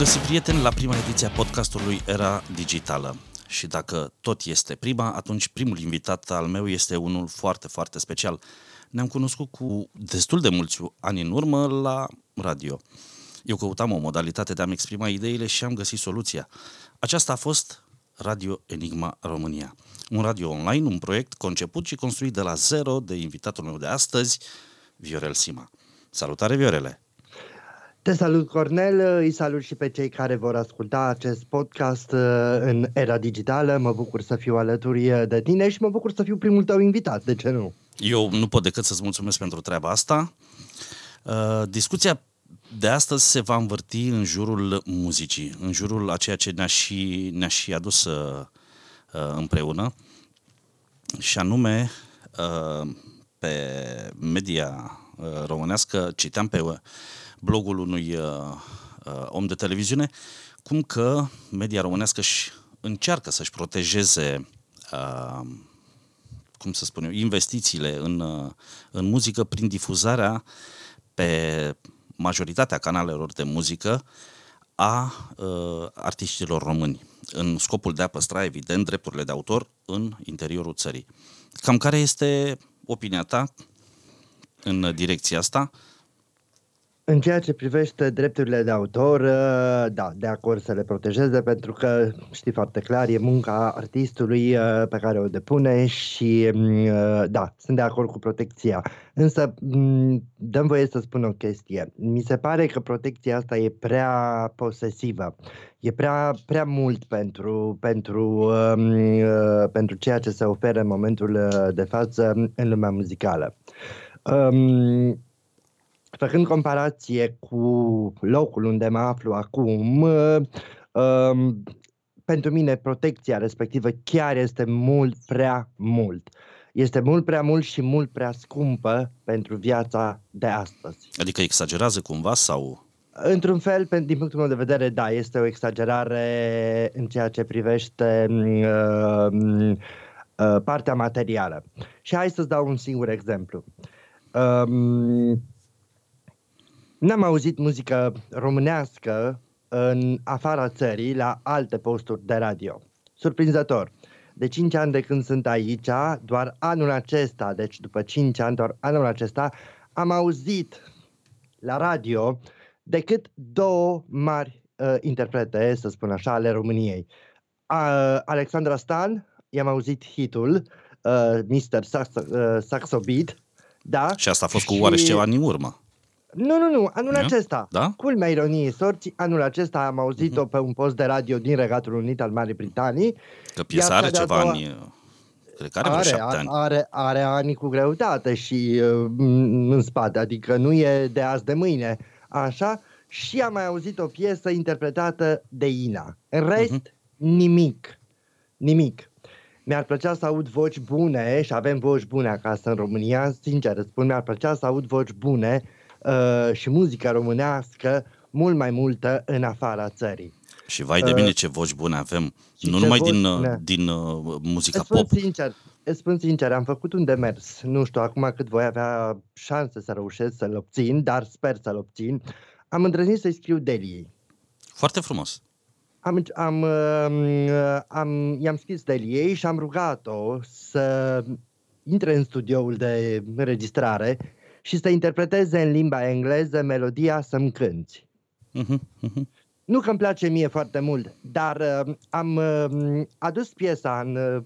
găsit, prieteni, la prima ediție a podcastului Era Digitală. Și dacă tot este prima, atunci primul invitat al meu este unul foarte, foarte special. Ne-am cunoscut cu destul de mulți ani în urmă la radio. Eu căutam o modalitate de a-mi exprima ideile și am găsit soluția. Aceasta a fost Radio Enigma România. Un radio online, un proiect conceput și construit de la zero de invitatul meu de astăzi, Viorel Sima. Salutare, Viorele! Te salut, Cornel, îi salut și pe cei care vor asculta acest podcast uh, în era digitală. Mă bucur să fiu alături uh, de tine și mă bucur să fiu primul tău invitat, de ce nu? Eu nu pot decât să-ți mulțumesc pentru treaba asta. Uh, discuția de astăzi se va învârti în jurul muzicii, în jurul a ceea ce ne-a și, ne-a și adus împreună, și anume pe media românească, citeam pe blogul unui uh, uh, om de televiziune, cum că media românească își încearcă să-și protejeze uh, cum să spun eu, investițiile în, uh, în muzică prin difuzarea pe majoritatea canalelor de muzică a uh, artiștilor români, în scopul de a păstra, evident, drepturile de autor în interiorul țării. Cam care este opinia ta în direcția asta? În ceea ce privește drepturile de autor, uh, da, de acord să le protejeze, pentru că, știi foarte clar, e munca artistului uh, pe care o depune și, mm, uh, da, sunt de acord cu protecția. Însă, mm, dăm voie să spun o chestie. Mi se pare că protecția asta e prea posesivă. E prea, prea mult pentru, pentru, um, pentru ceea ce se oferă în momentul de față în lumea muzicală. Um, făcând comparație cu locul unde mă aflu acum, um, pentru mine protecția respectivă chiar este mult prea mult. Este mult prea mult și mult prea scumpă pentru viața de astăzi. Adică exagerează cumva sau Într-un fel, din punctul meu de vedere, da, este o exagerare în ceea ce privește uh, uh, partea materială. Și hai să-ți dau un singur exemplu. Uh, N-am auzit muzică românească în afara țării la alte posturi de radio. Surprinzător. De 5 ani de când sunt aici, doar anul acesta, deci după 5 ani, doar anul acesta, am auzit la radio decât două mari uh, interprete, să spun așa, ale României. Uh, Alexandra Stan, i-am auzit hitul uh, Mr. Saxo, uh, Saxo Beat, da? Și asta a fost cu și... oare ceva în urmă. Nu, nu, nu, anul yeah? acesta. Da? Culmea ironiei sorții, anul acesta am auzit-o uh-huh. pe un post de radio din Regatul Unit al Marii Britanii. Că piesa are ceva doua... ani, cred că are, are șapte ani. Are, are ani cu greutate și uh, în spate, adică nu e de azi de mâine. Așa, și am mai auzit o piesă interpretată de Ina. În rest, uh-huh. nimic. Nimic. Mi-ar plăcea să aud voci bune și avem voci bune acasă în România, sincer spun, mi-ar plăcea să aud voci bune uh, și muzica românească mult mai multă în afara țării. Și vai de mine uh, ce voci bune avem, nu numai voci, din, uh, din uh, muzica spun pop. Sincer, îți spun sincer, am făcut un demers, nu știu acum cât voi avea șanse să reușesc să-l obțin, dar sper să-l obțin. Am îndrăznit să-i scriu Deliei. Foarte frumos. Am, am, uh, am, i-am scris Deliei și am rugat-o să intre în studioul de înregistrare și să interpreteze în limba engleză melodia Să-mi cânti. Uh-huh, uh-huh. Nu că îmi place mie foarte mult, dar uh, am uh, adus piesa în uh,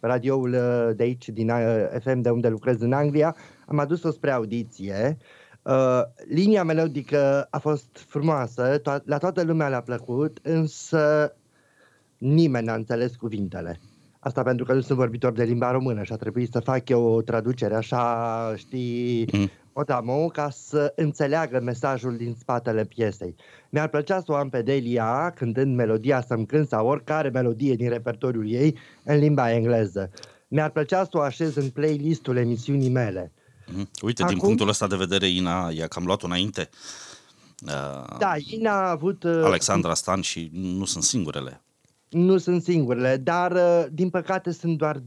radioul uh, de aici, din uh, FM, de unde lucrez în Anglia, am adus-o spre audiție. Uh, linia melodică a fost frumoasă, to- la toată lumea le-a plăcut, însă nimeni n-a înțeles cuvintele. Asta pentru că nu sunt vorbitor de limba română și a trebuit să fac eu o traducere așa, știi, mm. O damo, ca să înțeleagă mesajul din spatele piesei. Mi-ar plăcea să o am pe Delia cântând melodia să-mi cânt sau oricare melodie din repertoriul ei în limba engleză. Mi-ar plăcea să o așez în playlistul emisiunii mele. Mm. Uite, Acum, din punctul ăsta de vedere, Ina i-a cam luat înainte. Uh, da, Ina a avut... Uh, Alexandra Stan și nu sunt singurele nu sunt singurele, dar uh, din păcate sunt doar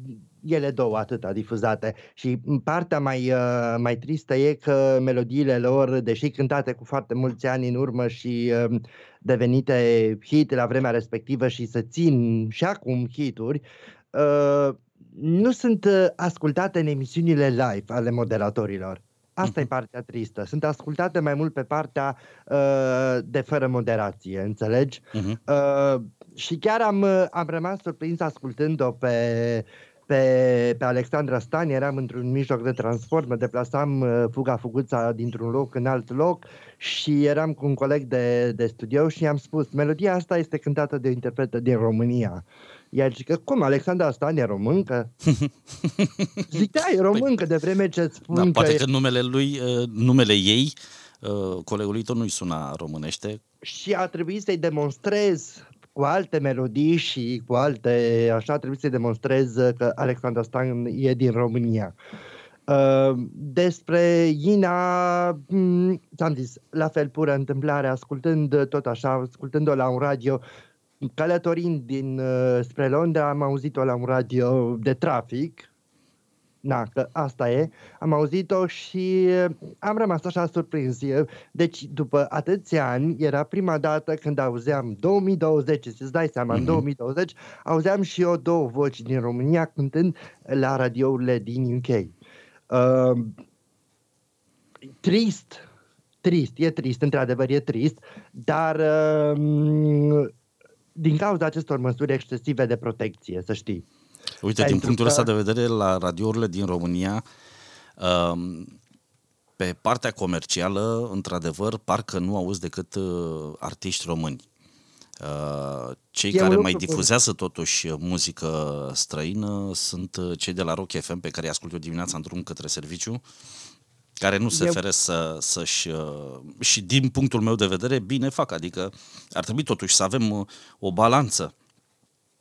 ele două atâta difuzate. Și partea mai, uh, mai tristă e că melodiile lor, deși cântate cu foarte mulți ani în urmă și uh, devenite hit la vremea respectivă și să țin și acum hituri, uh, nu sunt uh, ascultate în emisiunile live ale moderatorilor. Asta uh-huh. e partea tristă. Sunt ascultate mai mult pe partea uh, de fără moderație, înțelegi? Uh-huh. Uh, și chiar am, uh, am rămas surprins ascultând-o pe, pe, pe Alexandra Stan, eram într-un mijloc de transport, mă deplasam uh, fuga fuguța dintr-un loc în alt loc și eram cu un coleg de, de studio și i-am spus, melodia asta este cântată de o interpretă din România. Iar zic că, cum, Alexandra Stan e româncă? zic, da, e româncă, de vreme ce spun da, că... Poate e... că numele lui, uh, numele ei, colegului tău nu-i suna românește. Și a trebuit să-i demonstrez cu alte melodii și cu alte, așa, trebuie să demonstrez că Alexandra Stan e din România. Uh, despre Ina, mm, ți-am zis, la fel pură întâmplare, ascultând tot așa, ascultând-o la un radio, călătorind din, uh, spre Londra, am auzit-o la un radio de trafic, Na, că asta e. Am auzit-o și am rămas așa surprins. Deci, după atâția ani, era prima dată când auzeam 2020, să-ți dai seama, mm-hmm. în 2020, auzeam și eu două voci din România cântând la radiourile din UK. Uh, trist, trist, e trist, într-adevăr e trist, dar uh, din cauza acestor măsuri excesive de protecție, să știi. Uite, din punctul că... ăsta de vedere, la radiourile din România, um, pe partea comercială, într-adevăr, parcă nu auzi decât uh, artiști români. Uh, cei e care mai difuzează totuși muzică străină sunt uh, cei de la Rock FM pe care îi ascult eu dimineața în drum către serviciu, care nu se Eu... să, să-și... Și din punctul meu de vedere, bine fac, adică ar trebui totuși să avem o balanță,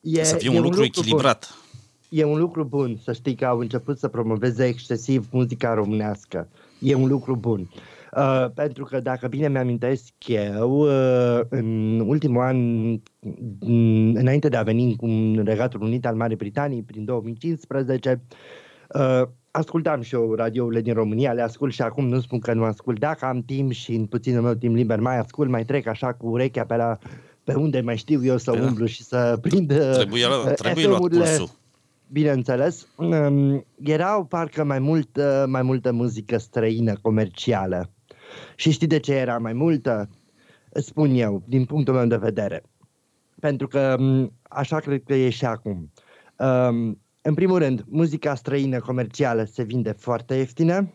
e, să fie un, un lucru, lucru echilibrat. Bun e un lucru bun să știi că au început să promoveze excesiv muzica românească. E un lucru bun. Uh, pentru că dacă bine mi-amintesc eu, uh, în ultimul an, mm, înainte de a veni în Regatul Unit al Marii Britanii, prin 2015, uh, ascultam și eu radiourile din România, le ascult și acum nu spun că nu ascult. Dacă am timp și în puținul meu timp liber mai ascult, mai trec așa cu urechea pe la pe unde mai știu eu să păi da. umblu și să prind Trebuie, trebuie luat pulsul bineînțeles, um, erau parcă mai, mult, uh, mai multă muzică străină comercială. Și știi de ce era mai multă? Spun eu, din punctul meu de vedere. Pentru că um, așa cred că e și acum. Um, în primul rând, muzica străină comercială se vinde foarte ieftină,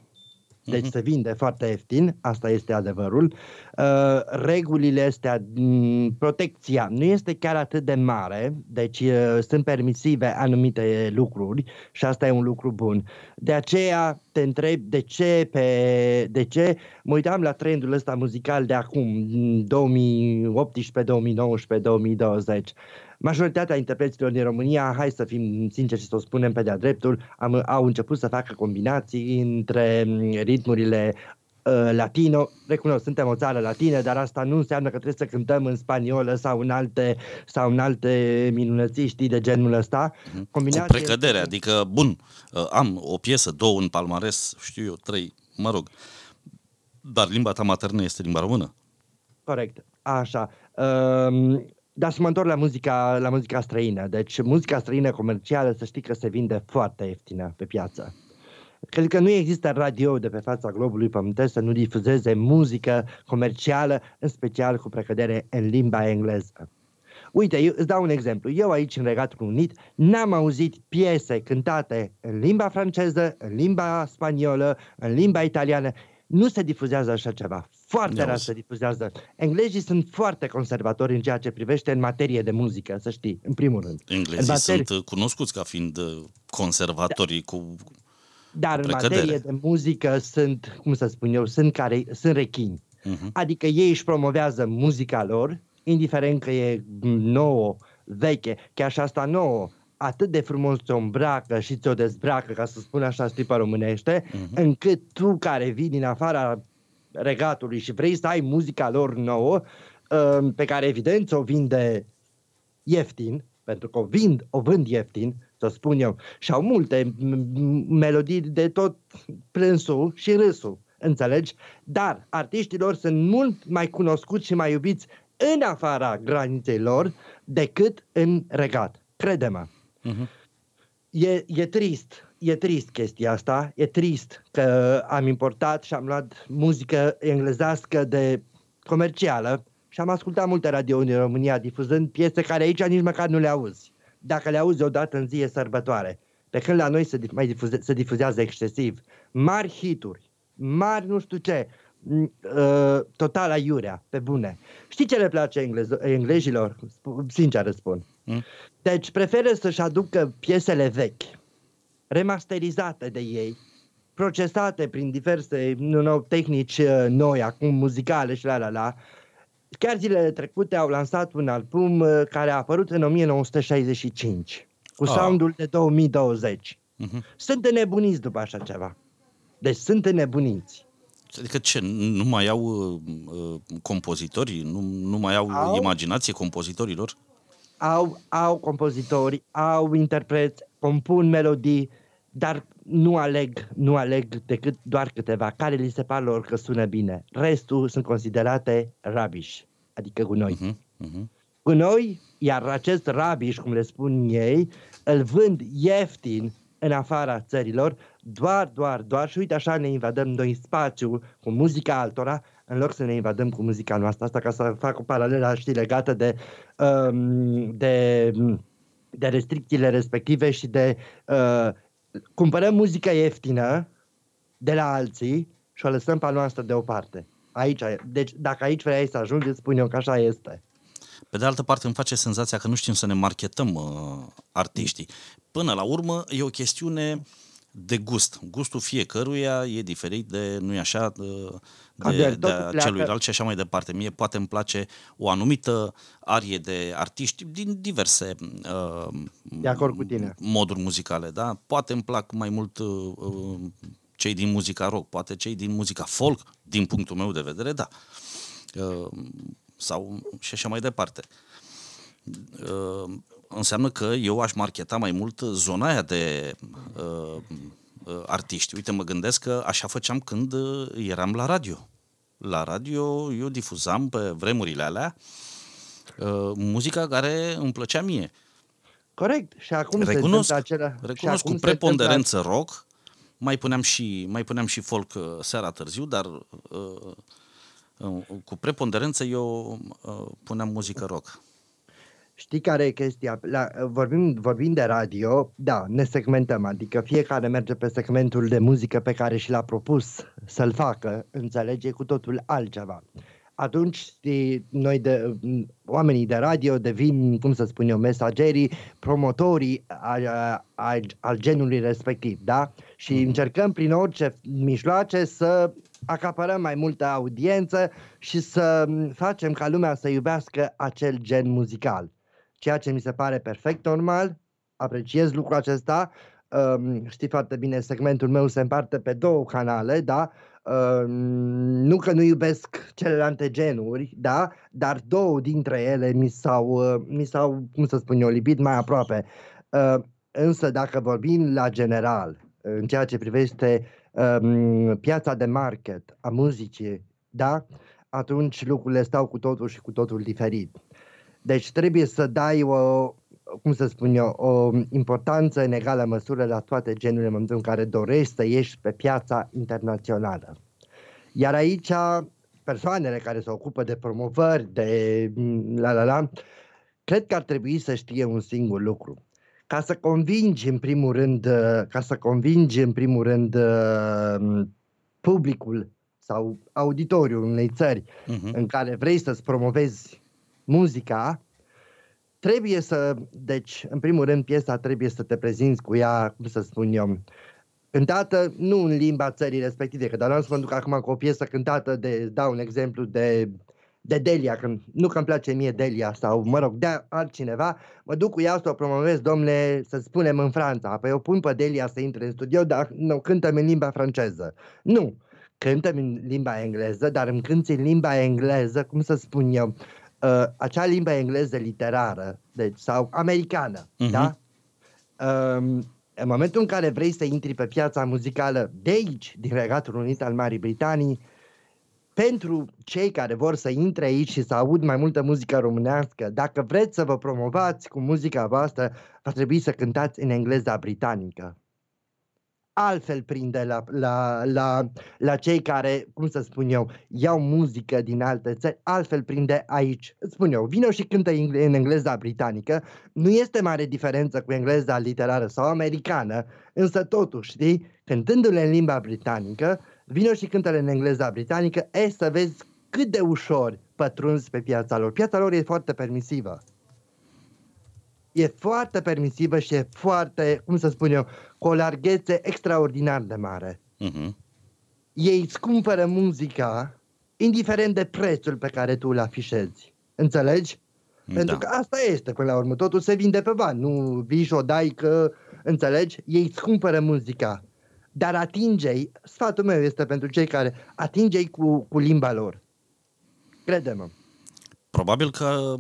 deci uh-huh. se vinde foarte ieftin, asta este adevărul. Uh, regulile astea, mm, protecția nu este chiar atât de mare, deci uh, sunt permisive anumite lucruri și asta e un lucru bun. De aceea te întreb de ce, pe, de ce mă uitam la trendul ăsta muzical de acum, 2018, 2019, 2020 majoritatea interpreților din România, hai să fim sinceri și să o spunem pe de-a dreptul, am, au început să facă combinații între mm, ritmurile uh, latino, recunosc, suntem o țară latină, dar asta nu înseamnă că trebuie să cântăm în spaniolă sau în alte, sau în alte minunății, știi, de genul ăsta. Mhm. Combinație Cu precădere, este... adică, bun, uh, am o piesă, două în palmares, știu eu, trei, mă rog, dar limba ta maternă este limba română. Corect, așa. Uh, dar să mă întorc la muzica, la muzica străină. Deci muzica străină comercială să știi că se vinde foarte ieftină pe piață. Cred că nu există radio de pe fața globului pământesc să nu difuzeze muzică comercială, în special cu precădere în limba engleză. Uite, eu îți dau un exemplu. Eu aici, în Regatul Unit, n-am auzit piese cântate în limba franceză, în limba spaniolă, în limba italiană. Nu se difuzează așa ceva. Foarte rar se difuzează. Englezii sunt foarte conservatori în ceea ce privește în materie de muzică, să știi, în primul rând. Englezii materie... sunt cunoscuți ca fiind uh, conservatorii da. cu Dar în materie de muzică sunt, cum să spun eu, sunt, care, sunt rechini. Uh-huh. Adică ei își promovează muzica lor, indiferent că e nouă, veche, chiar și asta nouă, atât de frumos ți-o îmbracă și ți-o dezbracă, ca să spun așa stripa românește, uh-huh. încât tu care vii din afara regatului și vrei să ai muzica lor nouă, um, pe care evident o vinde ieftin, pentru că o vând, o vând ieftin, să spun eu, și au multe melodii de tot plânsul și râsul, înțelegi? Dar artiștilor sunt mult mai cunoscuți și mai iubiți în afara graniței lor decât în regat. Crede-mă. Uh-huh. E, e trist, e trist chestia asta, e trist că am importat și am luat muzică englezească de comercială și am ascultat multe radio în România difuzând piese care aici nici măcar nu le auzi. Dacă le auzi odată în zi e sărbătoare. Pe când la noi se, mai difuze, se difuzează excesiv. Mari hituri, mari nu știu ce, uh, total aiurea, pe bune. Știi ce le place englez- englezilor? Sincer răspund. Mm? Deci preferă să-și aducă piesele vechi, remasterizate de ei, procesate prin diverse nu know, tehnici uh, noi, acum muzicale și la la la. Chiar zilele trecute au lansat un album uh, care a apărut în 1965, cu oh. soundul de 2020. Mm-hmm. Sunt înnebuniți după așa ceva. Deci sunt înnebuniți. Adică ce, nu mai au uh, uh, compozitori? Nu, nu mai au, au imaginație compozitorilor? Au, au compozitori, au interpreți, compun melodii, dar nu aleg, nu aleg decât doar câteva care li se par lor că sună bine. Restul sunt considerate rubbish, adică gunoi. Uh-huh, uh-huh. Gunoi, iar acest rubbish, cum le spun ei, îl vând ieftin în afara țărilor, doar, doar, doar și uite așa ne invadăm noi spațiu cu muzica altora, în loc să ne invadăm cu muzica noastră. Asta ca să fac o paralelă, știi, legată de, um, de, de restricțiile respective și de uh, cumpărăm muzică ieftină de la alții și o lăsăm pe a noastră deoparte. Aici, deci dacă aici vrei să ajungi, spun eu că așa este. Pe de altă parte îmi face senzația că nu știm să ne marketăm uh, artiștii. Până la urmă e o chestiune de gust. Gustul fiecăruia e diferit de, nu e așa, de, de, de celuilalt și așa mai departe. Mie poate îmi place o anumită arie de artiști din diverse uh, de acord cu tine. moduri muzicale. Da? Poate îmi plac mai mult uh, cei din muzica rock, poate cei din muzica folk, din punctul meu de vedere, da. Uh, sau și așa mai departe. Uh, înseamnă că eu aș marketa mai mult zona aia de uh, uh, artiști. Uite, mă gândesc că așa făceam când uh, eram la radio. La radio eu difuzam pe vremurile alea uh, muzica care îmi plăcea mie. Corect. Și acum recunosc, se acela... recunosc și acum cu preponderență întâmplă... rock, mai puneam și, mai puneam și folk uh, seara târziu, dar uh, uh, cu preponderență eu uh, puneam muzică rock. Știi care e chestia? La, vorbim, vorbim de radio, da, ne segmentăm, adică fiecare merge pe segmentul de muzică pe care și l-a propus să-l facă, înțelege cu totul altceva. Atunci, știi, noi, de, oamenii de radio, devin, cum să spun eu, mesagerii, promotorii al, al, al genului respectiv, da? Și mm-hmm. încercăm prin orice mijloace să acapărăm mai multă audiență și să facem ca lumea să iubească acel gen muzical ceea ce mi se pare perfect normal, apreciez lucrul acesta, um, știi foarte bine, segmentul meu se împarte pe două canale, da, uh, nu că nu iubesc celelalte genuri, da, dar două dintre ele mi s-au, uh, mi s-au cum să spun eu, lipit mai aproape. Uh, însă dacă vorbim la general, în ceea ce privește um, piața de market a muzicii, da, atunci lucrurile stau cu totul și cu totul diferit. Deci trebuie să dai o, cum să spun eu, o importanță în egală măsură la toate genurile în momentul în care dorești să ieși pe piața internațională. Iar aici persoanele care se ocupă de promovări, de la la la, cred că ar trebui să știe un singur lucru. Ca să convingi în primul rând, ca să convingi în primul rând publicul sau auditoriul unei țări uh-huh. în care vrei să-ți promovezi muzica, trebuie să, deci, în primul rând, piesa trebuie să te prezinți cu ea, cum să spun eu, cântată nu în limba țării respective, că dar nu să mă duc acum cu o piesă cântată de, dau un exemplu de, de Delia, că nu că îmi place mie Delia sau, mă rog, de altcineva, mă duc cu ea să o promovez, domnule, să spunem în Franța, apoi o pun pe Delia să intre în studio, dar nu, cântă în limba franceză. Nu, cântă în limba engleză, dar îmi cânti în limba engleză, cum să spun eu, uh, acea limbă engleză literară, deci, sau americană, uh-huh. da? Um, în momentul în care vrei să intri pe piața muzicală de aici, din Regatul Unit al Marii Britanii, pentru cei care vor să intre aici și să aud mai multă muzică românească, dacă vreți să vă promovați cu muzica voastră, va trebui să cântați în engleza britanică altfel prinde la, la, la, la cei care, cum să spun eu, iau muzică din alte țări, altfel prinde aici. Spun eu, vine și cântă în engleza britanică, nu este mare diferență cu engleza literară sau americană, însă totuși, știi, cântându-le în limba britanică, vine și cântă în engleza britanică, e să vezi cât de ușor pătrunzi pe piața lor. Piața lor e foarte permisivă e foarte permisivă și e foarte, cum să spun eu, cu o larghețe extraordinar de mare. Uh-huh. Ei îți cumpără muzica indiferent de prețul pe care tu îl afișezi. Înțelegi? Da. Pentru că asta este, până la urmă, totul se vinde pe bani, nu vii și o dai că, înțelegi? Ei îți cumpără muzica, dar atingei, sfatul meu este pentru cei care atingei cu, cu limba lor. Crede-mă. Probabil că,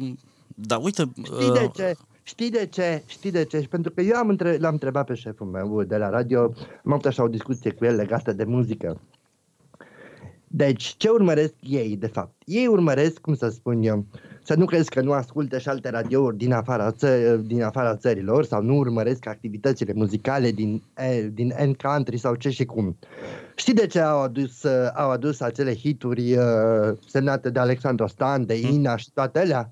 da, uite... Știi uh... de ce? Știi de ce? Știi de ce? Pentru că eu am între... l-am întrebat pe șeful meu de la radio, am avut așa o discuție cu el legată de muzică. Deci, ce urmăresc ei, de fapt? Ei urmăresc, cum să spun eu, să nu crezi că nu ascultă și alte radiouri din afara, ță- din afara țărilor sau nu urmăresc activitățile muzicale din, din N country sau ce și cum. Știi de ce au adus, au adus acele hituri uh, semnate de Alexandru Stan, de hm? Ina și toate alea?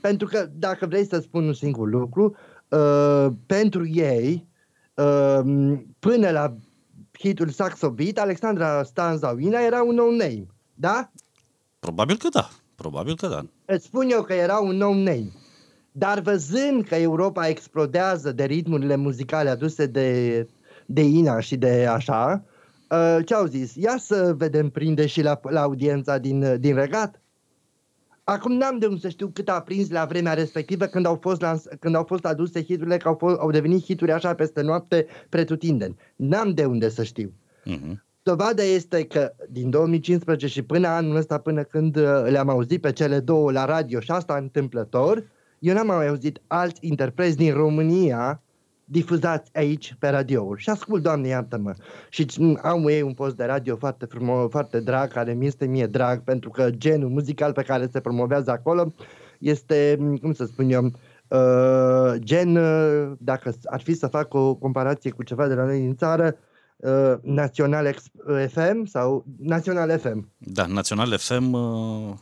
Pentru că, dacă vrei să spun un singur lucru, uh, pentru ei, uh, până la hitul Saxo Beat, Alexandra Stanzauina era un no-name, da? Probabil că da, probabil că da. Îți spun eu că era un no-name. Dar văzând că Europa explodează de ritmurile muzicale aduse de, de Ina și de așa, uh, ce au zis? Ia să vedem prinde și la, la audiența din, din regat. Acum n-am de unde să știu cât a prins la vremea respectivă când au fost, lans- când au fost aduse hiturile, că au, fost, au devenit hituri așa peste noapte pretutindeni. N-am de unde să știu. Uh-huh. Dovada este că din 2015 și până anul ăsta, până când uh, le-am auzit pe cele două la radio și asta întâmplător, eu n-am mai auzit alți interpreți din România difuzați aici pe radiouri. Și ascult, Doamne, iartă-mă. Și am ei un post de radio foarte frumos, foarte drag, care mi este mie drag, pentru că genul muzical pe care se promovează acolo este, cum să spun eu, uh, gen, uh, dacă ar fi să fac o comparație cu ceva de la noi din țară, uh, Național FM sau Național FM. Da, Național FM... Uh...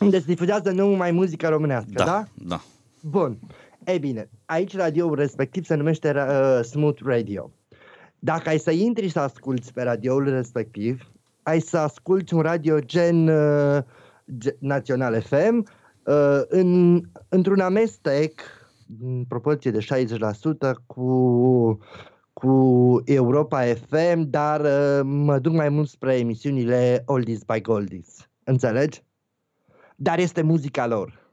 Unde se difuzează numai muzica românească, da? Da, da. Bun. E bine, aici radioul respectiv se numește uh, Smooth Radio. Dacă ai să intri să asculti pe radioul respectiv, ai să asculti un radio gen uh, Național FM uh, în, într-un amestec în proporție de 60% cu, cu Europa FM, dar uh, mă duc mai mult spre emisiunile Oldies by Goldies. Înțelegi? Dar este muzica lor.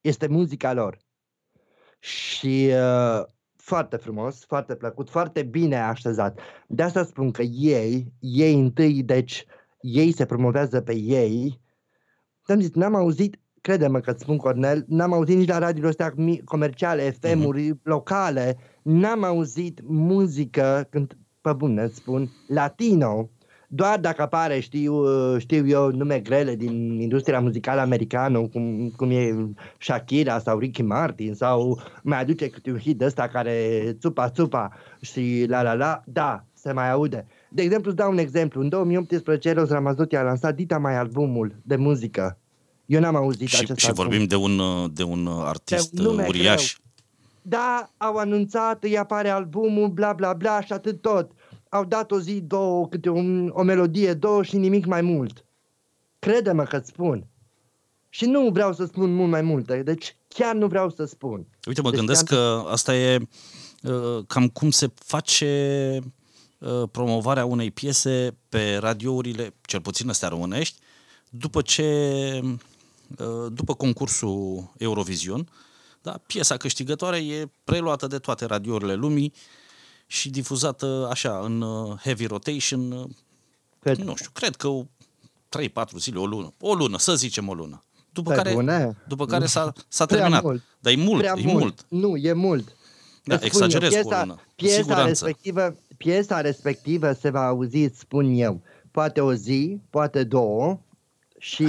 Este muzica lor și uh, foarte frumos, foarte plăcut, foarte bine așezat. De asta spun că ei, ei întâi, deci ei se promovează pe ei. Am zis, n-am auzit, crede-mă că spun Cornel, n-am auzit nici la radio astea comerciale, FM-uri uh-huh. locale, n-am auzit muzică, când, pe bune spun, latino, doar dacă apare, știu, știu eu, nume grele din industria muzicală americană, cum, cum e Shakira sau Ricky Martin, sau mai aduce câte un hit ăsta care țupa țupa și la la la, da, se mai aude. De exemplu, îți dau un exemplu. În 2018, Eros Ramazzotti a lansat Dita mai albumul de muzică. Eu n-am auzit și, acest Și album. vorbim de un, de un artist de un uriaș. Greu. Da, au anunțat, îi apare albumul, bla bla bla și atât tot au dat o zi, două, câte un, o melodie, două și nimic mai mult. Crede-mă că spun. Și nu vreau să spun mult mai multe, deci chiar nu vreau să spun. Uite, mă deci gândesc am... că asta e uh, cam cum se face uh, promovarea unei piese pe radiourile, cel puțin astea românești, după ce, uh, după concursul Eurovision, da, piesa câștigătoare e preluată de toate radiourile lumii, și difuzată așa, în uh, heavy rotation, uh, cred. nu știu, cred că 3-4 zile, o lună, o lună, să zicem o lună. După Pe care, bune? după care s-a, s-a Prea terminat. mult. Dar e mult, Prea e mult. Nu, e mult. Da, Îți spun exagerez eu, cu o lună. Cu piesa siguranță. respectivă, piesa respectivă se va auzi, îți spun eu, poate o zi, poate două și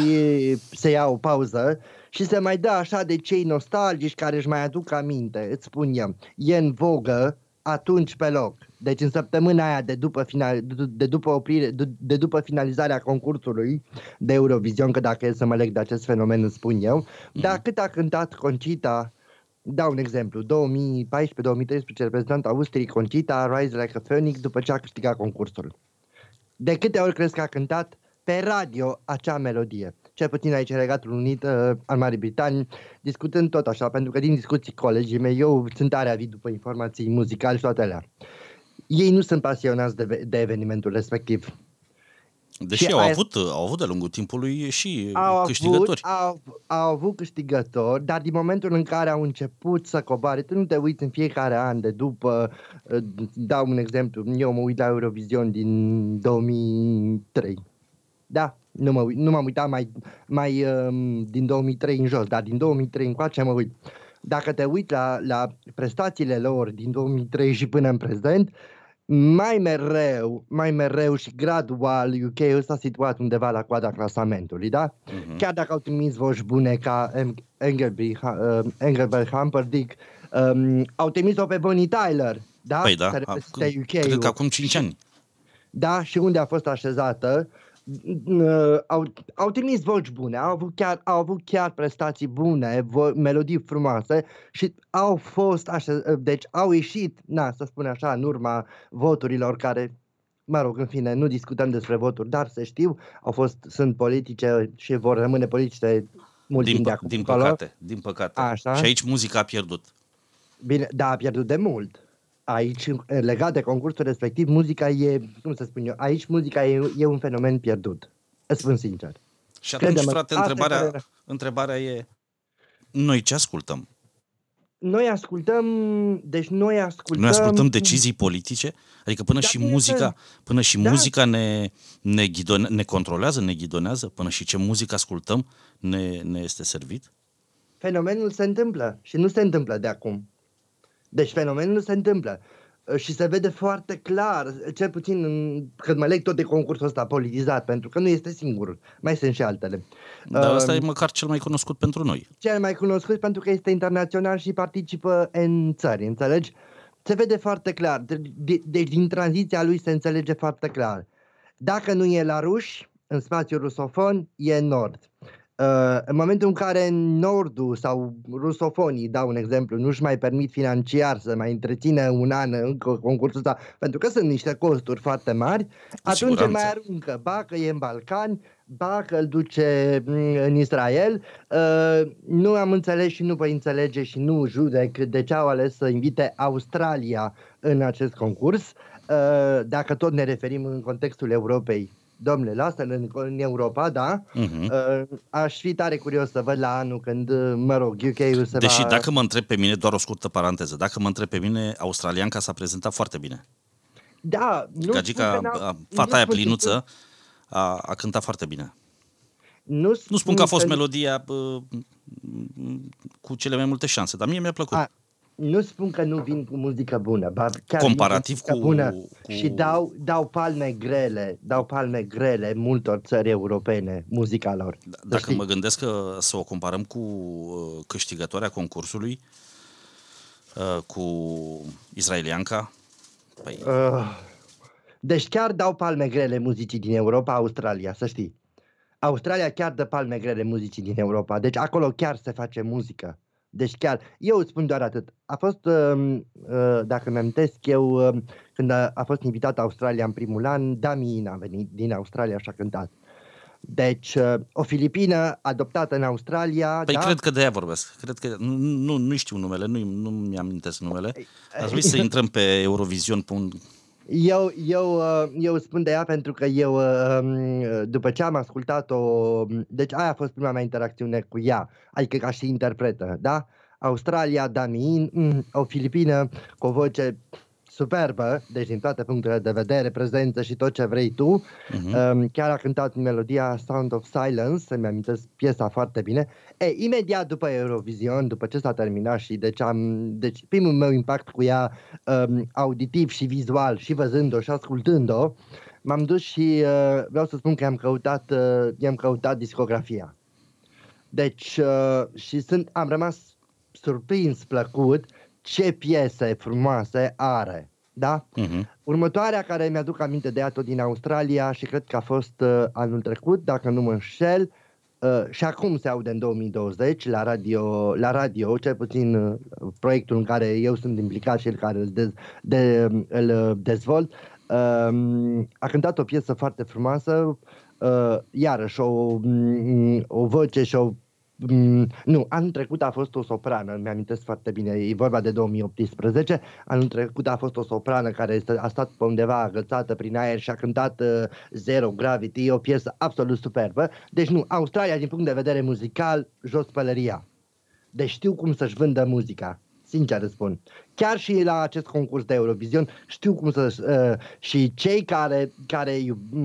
se ia o pauză și se mai dă așa de cei nostalgici care își mai aduc aminte, îți spun eu. E în vogă atunci pe loc. Deci în săptămâna aia de după, final, de după, oprire, de, de după finalizarea concursului de Eurovision, că dacă e să mă leg de acest fenomen, îți spun eu, dar cât a cântat Concita Dau un exemplu. 2014-2013 reprezentant Austriei Concita Rise Like a Phoenix după ce a câștigat concursul. De câte ori crezi că a cântat pe radio acea melodie? Cel puțin aici în Regatul Unit uh, al Marii Britanii, discutând tot așa, pentru că din discuții colegii mei, eu sunt tare avid după informații muzicale și toate alea. Ei nu sunt pasionați de, de evenimentul respectiv. Deși Și au aia- avut, au avut de-a lungul timpului și au câștigători. Avut, au, au avut câștigători, dar din momentul în care au început să coboare, tu nu te uiți în fiecare an de după, uh, dau un exemplu, eu mă uit la Eurovision din 2003. Da, nu, mă uit, nu m-am uitat mai, mai um, din 2003 în jos, dar din 2003 încoace mă uit. Dacă te uiți la, la prestațiile lor din 2003 și până în prezent, mai mereu, mai mereu și gradual UK-ul s-a situat undeva la coada clasamentului, da? Mhm. Chiar dacă au trimis voci bune ca Em- Engelbert, uh, Engelbert Humperdinck, um, au trimis-o pe Bonnie Tyler, da? Păi da, Să acum- reprezinte cred că UK-ul. acum 5 ani. Da, și unde a fost așezată, uh, au, au trimis voci bune, au avut chiar, au avut chiar prestații bune, vo- melodii frumoase și au fost așez, deci au ieșit, na, să spun așa, în urma voturilor care, mă rog, în fine, nu discutăm despre voturi, dar să știu, au fost, sunt politice și vor rămâne politice mult Din, timp de pă- acum din încolo. păcate, din păcate. Așa. Și aici muzica a pierdut. Bine, da, a pierdut de mult. Aici, legat de concursul respectiv, muzica e, cum să spun eu, aici muzica e, e un fenomen pierdut. Îți spun sincer. Și atunci, Crede-mă, frate, asta e întrebarea, părerea. întrebarea e, noi ce ascultăm? Noi ascultăm, deci noi ascultăm... Noi ascultăm decizii politice? Adică până Da, și bineînțeles. muzica, până și Da. muzica ne, ne, ghidone, ne controlează, ne ghidonează? Până și ce muzică ascultăm ne, ne este servit? Fenomenul se întâmplă și nu se întâmplă de acum. Deci fenomenul se întâmplă. Uh, Și se vede foarte clar, cel puțin în, când mă leg tot de concursul ăsta politizat, pentru că nu este singurul, mai sunt și altele. Dar Uh, ăsta e măcar cel mai cunoscut pentru noi. cel mai cunoscut pentru că este internațional și participă în țări, înțelegi? Se vede foarte clar. De- de- Deci din tranziția lui se înțelege foarte clar. Dacă nu e la ruși, în spațiul rusofon, e în nord. Uh, în momentul în care în nordul sau rusofonii, dau un exemplu, nu-și mai permit financiar să mai întrețină un an încă concursul ăsta, pentru că sunt niște costuri foarte mari, atunci îl siguranță. mai aruncă. Ba că e în Balcani, ba că îl duce mm, în Israel. Uh, nu am înțeles și nu voi înțelege și nu judec de ce au ales să invite Australia în acest concurs. Uh, dacă tot ne referim în contextul Europei, domnule, lasă-l în, în Europa, da? Mhm. Uh, aș fi tare curios să văd la anul când, uh, mă rog, UK-ul se Deși va... dacă mă întreb pe mine, doar o scurtă paranteză, dacă mă întreb pe mine, australianca s-a prezentat foarte bine. Da, nu Gagica, spun că n-a- a- nu fata aia spun că- plinuță, a, a cântat foarte bine. Nu Nu spun că a fost că- melodia bă, cu cele mai multe șanse, dar mie mi-a plăcut. A, nu spun că nu vin cu muzică bună, ba chiar vin Comparativ muzică cu- bună cu- și dau, dau palme grele, dau palme grele multor țări europene, muzica lor. D- Să Dacă știi. mă gândesc că să o comparăm cu uh, câștigătoarea concursului, uh, cu israelianca, păi, Uh, deci chiar dau palme grele muzicii din Europa, Australia, să știi. Australia chiar dă palme grele muzicii din Europa, deci acolo chiar se face muzică. Deci chiar, eu îți spun doar atât. A fost, uh, uh, dacă mi amintesc eu, uh, când a, a fost invitat Australia în primul an, Dami a venit din Australia și a cântat. Deci, uh, o filipină adoptată în Australia, păi da? cred că de aia vorbesc. Cred că nu, nu, nu știu numele, nu, nu mi-am amintesc numele. Ar trebui să intrăm pe Eurovision. Pun... Eu, eu, uh, eu spun de ea pentru că eu, uh, um, după ce am ascultat-o, deci aia a fost prima mea interacțiune cu ea, adică ca și interpretă, da? Australia, Damiin, mm, o filipină cu o voce superbă, deci din toate punctele de vedere, prezență și tot ce vrei tu. Uh-huh. Chiar a cântat melodia Sound of Silence, să-mi amintesc piesa foarte bine. E, imediat după Eurovision, după ce s-a terminat și deci, am, deci primul meu impact cu ea um, auditiv și vizual și văzând-o și ascultând-o, m-am dus și uh, vreau să spun că am căutat, uh, i-am căutat discografia. Deci, uh, și sunt, am rămas surprins, plăcut, ce piese frumoase are. Da? Uh-huh. Următoarea care mi-aduc aminte de ea tot din Australia și cred că a fost uh, anul trecut, dacă nu mă înșel, uh, și acum se aude în 2020 la radio, la radio cel puțin uh, proiectul în care eu sunt implicat și el care îl, dez, de, îl dezvolt, uh, a cântat o piesă foarte frumoasă, uh, iarăși o, mm, o voce și o Mm, nu, anul trecut a fost o soprană, mi-amintesc foarte bine, e vorba de 2018, anul trecut a fost o soprană care a stat pe undeva agățată prin aer și a cântat uh, Zero Gravity, o piesă absolut superbă. Deci nu, Australia din punct de vedere muzical, jos pălăria. Deci știu cum să-și vândă muzica sincer îți spun. Chiar și la acest concurs de Eurovision știu cum să... Uh, și cei care, care,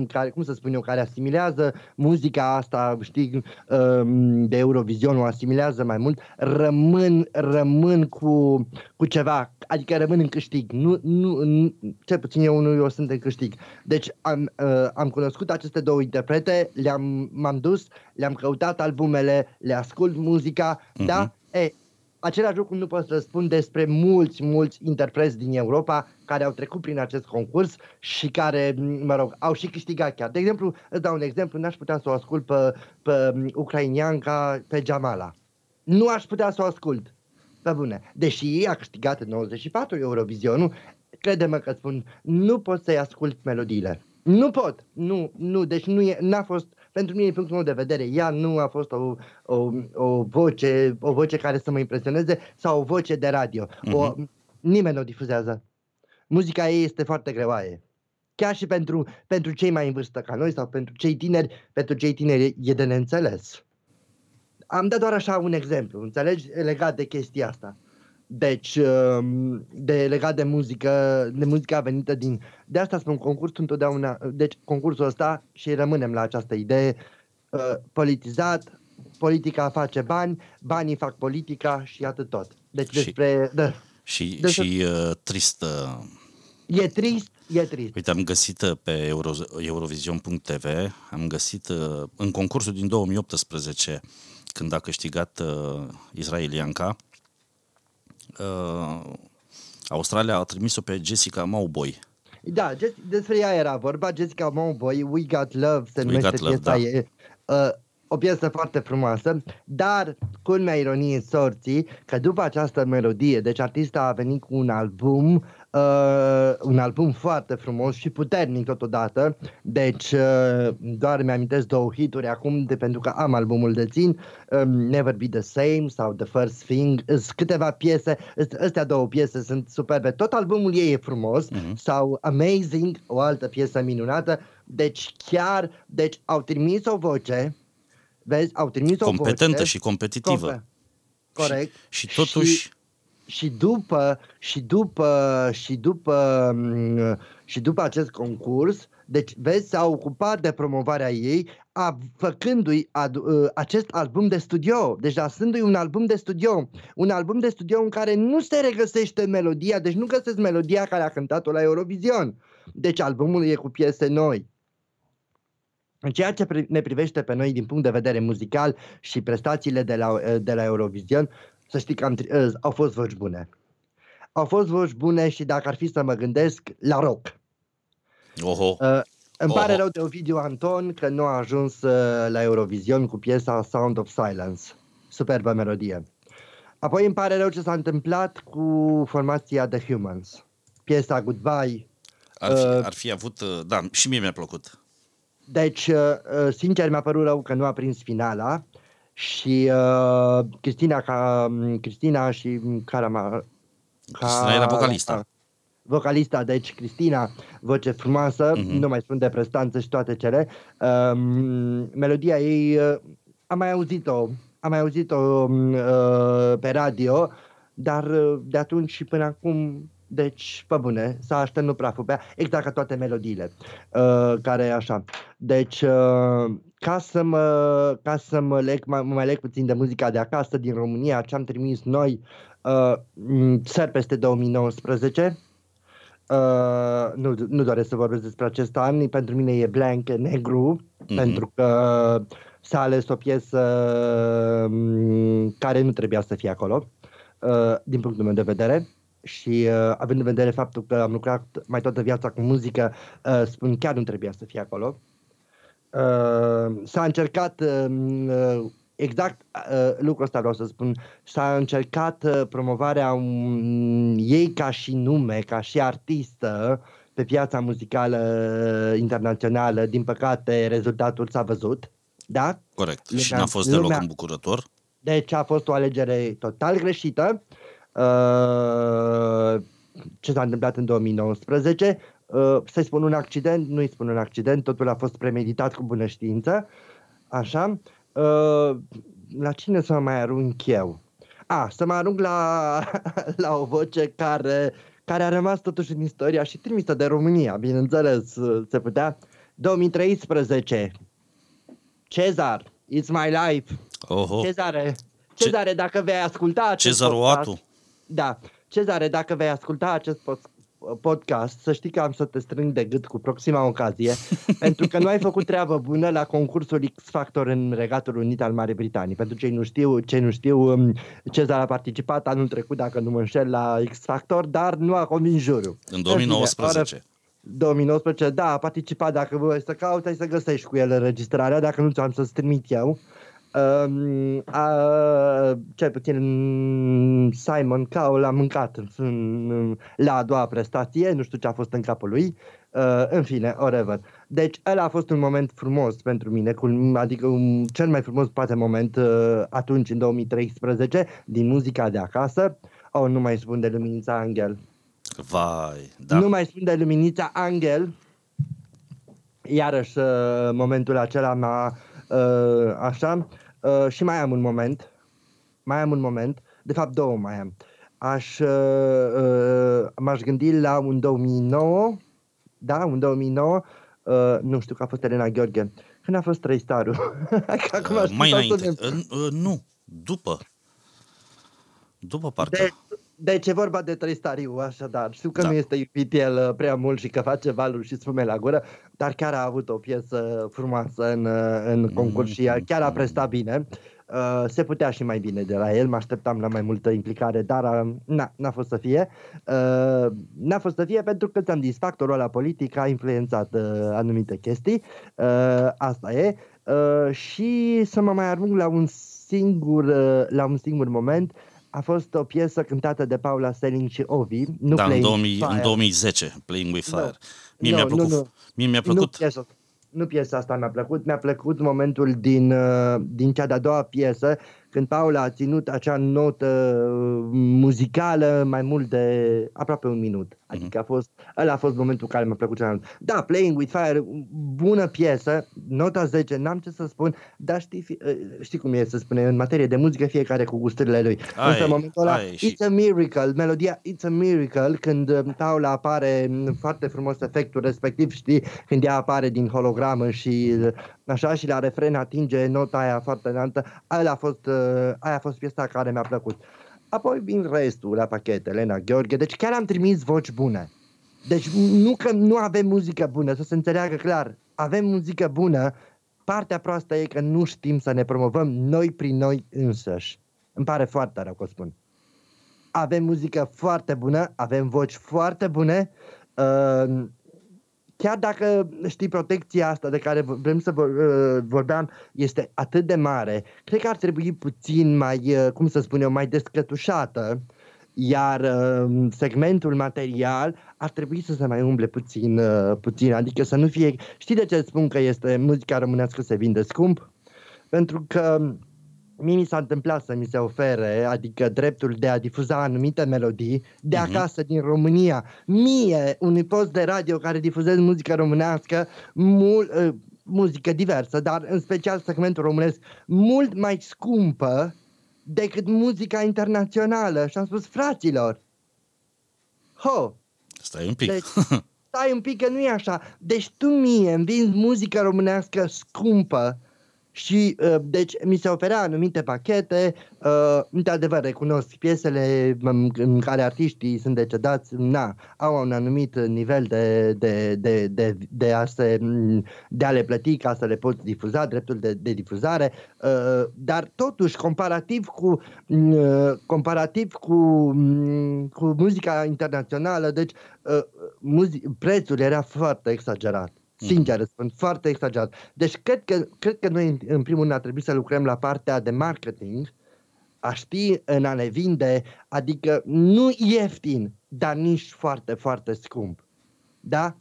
care, cum să spun eu, care asimilează muzica asta, știi, uh, de Eurovision, o asimilează mai mult, rămân, rămân cu, cu ceva, adică rămân în câștig. Nu, nu, nu, cel puțin eu nu eu sunt în câștig. Deci am, uh, am cunoscut aceste două interprete, le-am, m-am dus, le-am căutat albumele, le ascult muzica, uh-huh. da? E, același lucru nu pot să spun despre mulți, mulți interpreți din Europa care au trecut prin acest concurs și care, mă rog, au și câștigat chiar. De exemplu, îți dau un exemplu, n-aș putea să o ascult pe, pe ucrainianca, pe Jamala. Nu aș putea să o ascult. Pe bune. Deși a câștigat în 94 Eurovisionul, crede-mă că spun, nu pot să-i ascult melodiile. Nu pot. Nu, nu, deci nu e, n-a fost pentru mine, din punctul meu de vedere, ea nu a fost o, o, o, voce, o voce care să mă impresioneze sau o voce de radio. Uh-huh. O, mhm. nimeni nu o difuzează. Muzica ei este foarte greoaie. Chiar și pentru, pentru cei mai în vârstă ca noi sau pentru cei tineri, pentru cei tineri e de neînțeles. Am dat doar așa un exemplu, înțelegi, legat de chestia asta. Deci, um, de legat de muzică, de muzica venită din... De asta spun concursul întotdeauna... Deci, concursul ăsta, și rămânem la această idee, uh, politizat, politica face bani, banii fac politica și atât tot. Deci despre... Și, de, și, despre, și uh, trist... Uh... E trist, e trist. Uite, am găsit uh, pe Euro, Eurovision.tv, am găsit uh, în concursul din 2018, când a câștigat uh, Israelianca, uh, Australia a trimis-o pe Jessica Mauboy. Da, despre ea era vorba, Jessica Mauboy, We Got Love se numește piesa da. e. Uh, o piesă foarte frumoasă, dar culmea ironiei sorții că după această melodie, deci artista a venit cu un album Uh, un album foarte frumos și puternic totodată, deci uh, doar mi-amintesc două hituri acum de pentru că am albumul de țin, um, Never Be The Same sau The First Thing, câteva piese, astea două piese sunt superbe, tot albumul ei e frumos uh-huh. sau Amazing, o altă piesă minunată, deci chiar, deci au trimis o voce, vezi, au trimis o Competentă voce, și competitivă. Compe- corect. Și, și totuși... Și, și după și după și după mm, și după acest concurs, deci vezi, s-a ocupat de promovarea ei, a, făcându-i ad, uh, acest album de studio, deci lăsându-i un album de studio, un album de studio în care nu se regăsește melodia, deci nu găsesc melodia care a cântat-o la Eurovision. Deci albumul e cu piese noi. În ceea ce ne privește pe noi din punct de vedere muzical și prestațiile de la, uh, de la Eurovision, să știi că am, uh, au fost voci bune. Au fost voci bune și dacă ar fi să mă gândesc, la rock. Oho. Uh, îmi Oho. pare rău de Ovidiu Anton că nu a ajuns uh, la Eurovision cu piesa Sound of Silence. Superbă melodie. Apoi îmi pare rău ce s-a întâmplat cu formația The Humans. Piesa Goodbye. Ar fi, uh, ar fi avut, uh, da, și mie mi-a plăcut. Deci, uh, uh sincer, mi-a părut rău că nu a prins finala și uh, Cristina, ca, Cristina și Carama... Cristina era vocalista. Vocalista, deci Cristina, voce frumoasă, uh-huh. nu mai spun de prestanță și toate cele. Uh, melodia ei, uh, am mai auzit-o, am mai auzit-o uh, pe radio, dar uh, de atunci și până acum Deci, pe bune, s-a așternut praful pe ea, exact ca toate melodiile, uh, care așa. Deci, uh, ca să mă, ca să mă leg, mă mai leg puțin de muzica de acasă, din România, ce am trimis noi, uh, țări peste 2019, Uh, nu, nu doresc să vorbesc despre acest an, pentru mine e blank, negru, mm-hmm. pentru că s-a ales o piesă um, care nu trebuia să fie acolo, uh, din punctul meu de vedere. Și uh, având în vedere faptul că am lucrat mai toată viața cu muzică, uh, spun chiar nu trebuia să fie acolo. Uh, s-a încercat um, uh, exact uh, lucrul ăsta vreau să spun. S-a încercat uh, promovarea um, ei ca și nume, ca și artistă pe piața muzicală uh, internațională. Din păcate, rezultatul s-a văzut. Da? Corect. Lumea, și n-a fost deloc lumea... îmbucurător. Deci a fost o alegere total greșită. Uh, ce s-a întâmplat în 2019? Uh, să-i spun un accident, nu-i spun un accident, totul a fost premeditat cu bună știință. Așa. Uh, la cine să mă mai arunc eu? A, să mă arunc la, la o voce care, care a rămas totuși în istoria și trimisă de România, bineînțeles, se putea. 2013, Cezar, It's My Life. Oho. Cezare, Cezare, dacă vei asculta acest Cezar podcast, Da, Cezare, dacă vei asculta acest podcast, să știi că am să te strâng de gât cu proxima ocazie, pentru că nu ai făcut treabă bună la concursul X Factor în Regatul Unit al Marii Britanii. Pentru cei nu știu, cei nu știu, um, Cezar a participat anul trecut, dacă nu mă înșel, la X Factor, dar nu a convins jurul. În 2019. 2019, da, a participat, dacă vrei să cauți, ai să găsești cu el înregistrarea, dacă nu ți-am să-ți trimit eu. Uh, uh, cel puțin Simon Cowell a mâncat în, la a doua prestație, nu știu ce a fost în capul lui, uh, în fine, whatever. Deci ăla a fost un moment frumos pentru mine, cu, adică un, cel mai frumos poate moment uh, atunci, în 2013, din muzica de acasă. Oh, nu mai spun de Luminița Angel. Vai, da. Nu mai spun de Luminița Angel. Iarăși, uh, momentul acela m-a Uh, așa. Uh, și mai am un moment. Mai am un moment. De fapt, două mai am. Aș, uh, uh, m-aș gândi la un 2009. Da, un 2009. Uh, nu știu că a fost Elena Gheorghe. Când a fost trei starul? Acum uh, mai înainte. Uh, uh, nu, după. După partea. De, deci e vorba de Tristariu, așadar. Știu că da. nu este iubit el uh, prea mult și că face valuri și spume la gură, dar chiar a avut o piesă frumoasă în, uh, în concurs și chiar a prestat bine. Uh, se putea și mai bine de la el, mă așteptam la mai multă implicare, dar uh, na, n-a fost să fie. Uh, n-a fost să fie pentru că ți-am zis, factorul ăla politic a influențat uh, anumite chestii, uh, asta e. Uh, și să mă mai arunc la un singur, uh, la un singur moment, uh, a fost o piesă cântată de Paula Selling și Ovi. Nu da, în, 2000, în 2010, Playing with Fire. No. Mie, no, mi-a plăcut, nu, nu. mie mi-a plăcut. Nu piesa, nu piesa asta mi-a plăcut, mi-a plăcut momentul din, uh, din cea de-a doua piesă când Paula a ținut acea notă uh, muzicală mai mult de aproape un minut. Mhm. Adică a fost, ăla a fost momentul care mi-a plăcut cel mai mult. Da, Playing with Fire, bună piesă, nota 10, n-am ce să spun, dar știi, uh, știi cum e să spune, în materie de muzică fiecare cu gusturile lui. Ai, Însă în momentul ăla, ai, It's a Miracle, melodia It's a Miracle, când uh, Paula apare foarte frumos efectul respectiv, știi, când ea apare din hologramă și așa și la refren atinge nota aia foarte înaltă, aia a fost, uh, aia a fost piesa care mi-a plăcut. Apoi vin restul la pachet, Elena Gheorghe, deci chiar am trimis voci bune. Deci nu că nu avem muzică bună, să se înțeleagă clar, avem muzică bună, partea proastă e că nu știm să ne promovăm noi prin noi însăși. Îmi pare foarte rău că o spun. Avem muzică foarte bună, avem voci foarte bune, uh, chiar dacă, știi, protecția asta de care vrem să uh, vorbeam este atât de mare, cred că ar trebui puțin mai, uh, cum să spun eu, mai descătușată, iar uh, segmentul material ar trebui să se mai umble puțin, puțin, adică să nu fie... Știi de ce spun că este muzica românească se vinde scump? Pentru că mie mi s-a întâmplat să mi se ofere, adică dreptul de a difuza anumite melodii de uh-huh. acasă din România. Mie, unui post de radio care difuzez muzică românească, mul, uh, muzică diversă, dar în special segmentul românesc, mult mai scumpă decât muzica internațională. Și am spus, fraților, Ho! Stai un pic. Deci, stai un pic că nu e așa. Deci tu mie îmi vinzi muzică românească scumpă și uh, deci mi se oferea anumite pachete, uh, într-adevăr recunosc piesele în care artiștii sunt decedați, na, au un anumit nivel de, de, de, de, de, a, se, de a le plăti ca să le poți difuza, dreptul de, de difuzare, uh, dar totuși comparativ cu uh, comparativ cu, cu muzica internațională, deci uh, muzi- prețul era foarte exagerat. Sincer spun, foarte exagerat. Deci cred că, cred că noi în primul rând ar trebui să lucrăm la partea de marketing, a ști în a ne vinde, adică nu ieftin, dar nici foarte, foarte scump. Da?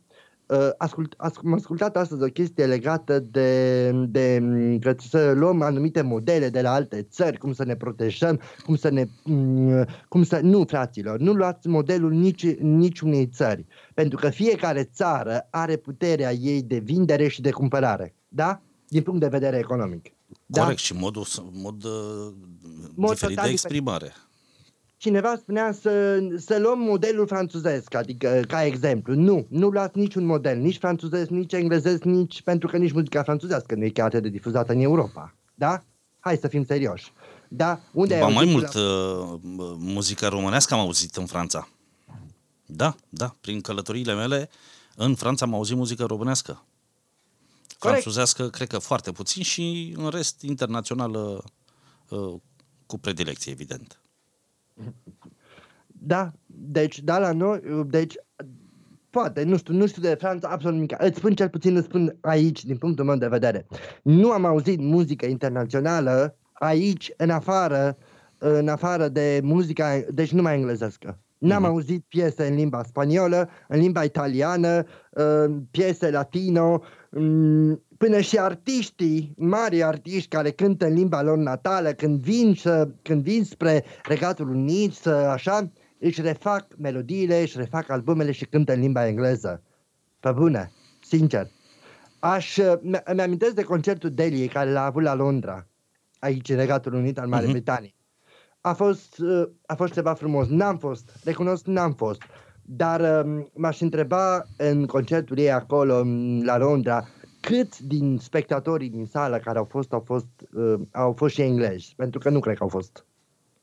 Uh, ascult, am ascultat astăzi o chestie legată de, de că să luăm anumite modele de la alte țări, cum să ne protejăm, cum să ne... Mm, cum să, nu, fraților, nu luați modelul nici, niciunei țări, pentru că fiecare țară are puterea ei de vindere și de cumpărare, da? Din punct de vedere economic. Da? Corect, și modul, mod, uh, mod diferit de exprimare. Diferit cineva spunea să, să luăm modelul franțuzesc, adică ca exemplu. Nu, nu luați niciun model, nici franțuzesc, nici englezesc, nici pentru că nici muzica franțuzească nu e chiar atât de difuzată în Europa. Da? Hai să fim serioși. Da? Unde ba mai mult, la... uh, muzica românească am auzit în Franța. Da, da, prin călătoriile mele în Franța am auzit muzică românească. Corect. Franțuzească, cred că foarte puțin și în rest internațională uh, cu predilecție, evident. Da, deci, da, la noi, deci, poate, nu știu, nu știu de Franța absolut nimic. Îți spun cel puțin, îți spun aici, din punctul meu de vedere. Nu am auzit muzică internațională aici, în afară, în afară de muzica, deci numai englezescă. N-am mm-hmm. auzit piese în limba spaniolă, în limba italiană, piese latino, mm, până și artiștii, mari artiști care cântă în limba lor natală, când vin, să, când vin spre Regatul Unit, să, așa, își refac melodiile, își refac albumele și cântă în limba engleză. Pe bune, sincer. Aș, îmi amintesc de concertul Deliei care l-a avut la Londra, aici în Regatul Unit al Marii uh-huh. Britanii. A fost, a fost ceva frumos. N-am fost, recunosc, n-am fost. Dar um, m-aș întreba în concertul ei acolo, la Londra, cât din spectatorii din sală care au fost, au fost, uh, au fost și englezi, pentru că nu cred că au fost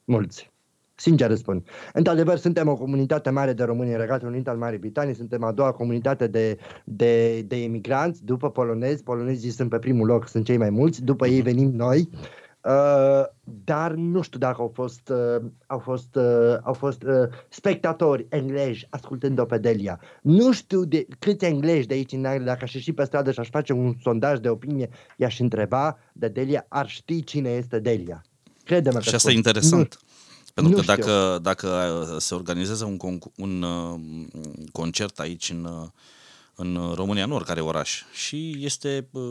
mulți. Sincer răspund. Într-adevăr, suntem o comunitate mare de români în Regatul Unit al Marii Britanii, suntem a doua comunitate de, de, de emigranți, după polonezi. Polonezii sunt pe primul loc, sunt cei mai mulți, după ei venim noi. Uh, Uh, dar nu știu dacă au fost, uh, au fost, uh, au fost uh, spectatori englezi ascultând-o pe Delia. Nu știu de câți englezi de aici în Anglia, dacă aș ieși pe stradă și aș face un sondaj de opinie, i-aș întreba de Delia, ar ști cine este Delia. Crede-mă Și asta e interesant. Nu. Pentru nu că dacă, dacă se organizează un, un uh, concert aici în, uh, în România, în oricare oraș, și este uh,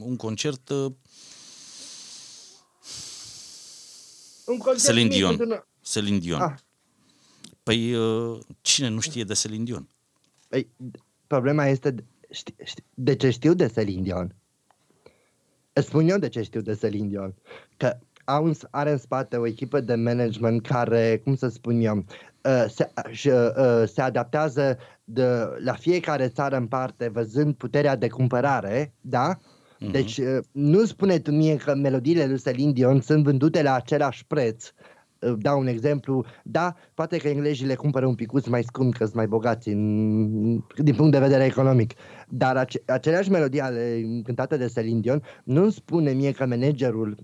un concert uh, Un concert Celine Dion. Mic, Celine Dion. Ah. Păi uh, cine nu știe de Celine Dion? Păi, problema este de ce știu de Celine Dion. Îți spun eu de ce știu de Celine Dion. Că au, are în spate o echipă de management care, cum să spun eu, uh, se, uh, se adaptează de, la fiecare țară în parte, văzând puterea de cumpărare, da? Uh-huh. Deci uh, nu spune tu mie că melodiile lui Celine Dion sunt vândute la același preț. Uh, dau un exemplu, da, poate că englezii le cumpără un picuț mai scump, că sunt mai bogați în, din punct de vedere economic, dar ace- aceleași melodii ale cântate de Celine Dion nu spune mie că managerul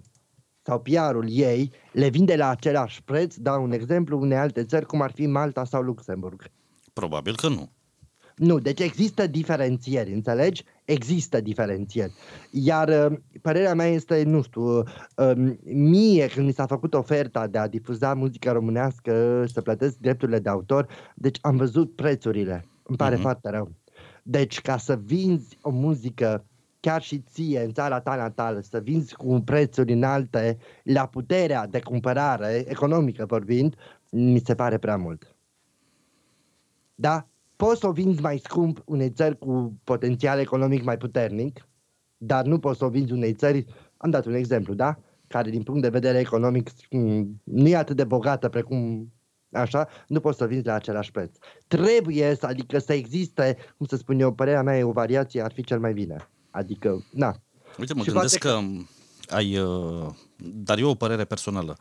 sau PR-ul ei le vinde la același preț, dau un exemplu, unei alte țări, cum ar fi Malta sau Luxemburg. Probabil că nu. Nu, deci există diferențieri, înțelegi? Există diferențieri. Iar uh, părerea mea este, nu știu, um, mie când mi s-a făcut oferta de a difuza muzica românească, să plătesc drepturile de autor, deci am văzut prețurile. Îmi pare uh-huh. foarte rău. Deci ca să vinzi o muzică chiar și ție în țara ta natală, să vinzi cu prețuri înalte la puterea de cumpărare, economică vorbind, mi se pare prea mult. Da? Poți să o vinzi mai scump unei țări cu potențial economic mai puternic, dar nu poți să o vinzi unei țări, am dat un exemplu, da? Care din punct de vedere economic mm, nu e atât de bogată precum Așa? Nu poți să vinzi la același preț. Trebuie să, adică să existe, cum să spun eu, părerea mea e o variație, ar fi cel mai bine. Adică, na. Uite, mă și gândesc că, că ai, uh, dar eu o părere personală.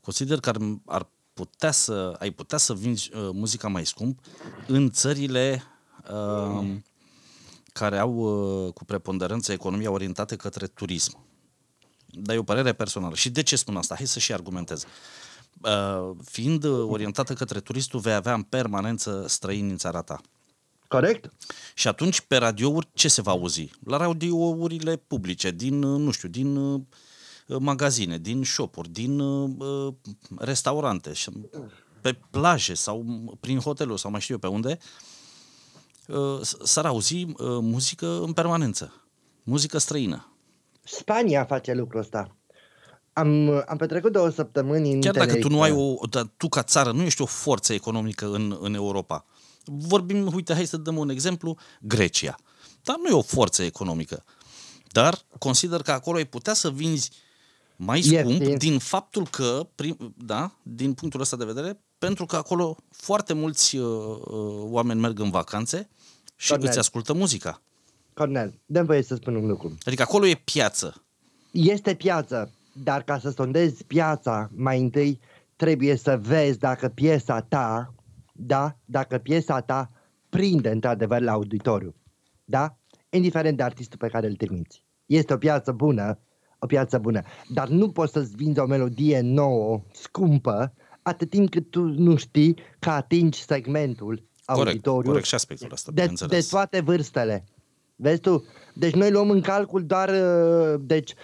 Consider că ar, ar putea să, ai putea să vinzi uh, muzica mai scump în țările uh, care au uh, cu preponderență economia orientată către turism. Dar e o părere personală. Și de ce spun asta? Hai să și argumentez. Uh, fiind orientată către turistul, vei avea în permanență străini în țara ta. Corect. Și atunci, pe radiouri, ce se va auzi? La radiourile publice, din, uh, nu știu, din uh, magazine, din shopuri, din uh, restaurante, pe plaje sau prin hoteluri sau mai știu eu pe unde, uh, s-ar auzi uh, muzică în permanență, muzică străină. Spania face lucrul ăsta. Am, am petrecut două săptămâni în Chiar dacă tu nu ai o, tu ca țară nu ești o forță economică în, în Europa. Vorbim, uite, hai să dăm un exemplu, Grecia. Dar nu e o forță economică. Dar consider că acolo ai putea să vinzi mai scump Ieftin. din faptul că, prim, da, din punctul ăsta de vedere, pentru că acolo foarte mulți uh, uh, oameni merg în vacanțe și Cornel. îți ascultă muzica. Cornel, dăm voie să spun un lucru. Adică acolo e piață. Este piață, dar ca să sondezi piața, mai întâi trebuie să vezi dacă piesa ta, da, dacă piesa ta prinde într-adevăr la auditoriu, da? Indiferent de artistul pe care îl trimiți. Este o piață bună, o piață bună, dar nu poți să-ți vinzi o melodie nouă, scumpă, atât timp cât tu nu știi că atingi segmentul corect, auditoriu corect și aspectul ăsta, de, de toate vârstele. Vezi tu? Deci noi luăm în calcul doar, uh, deci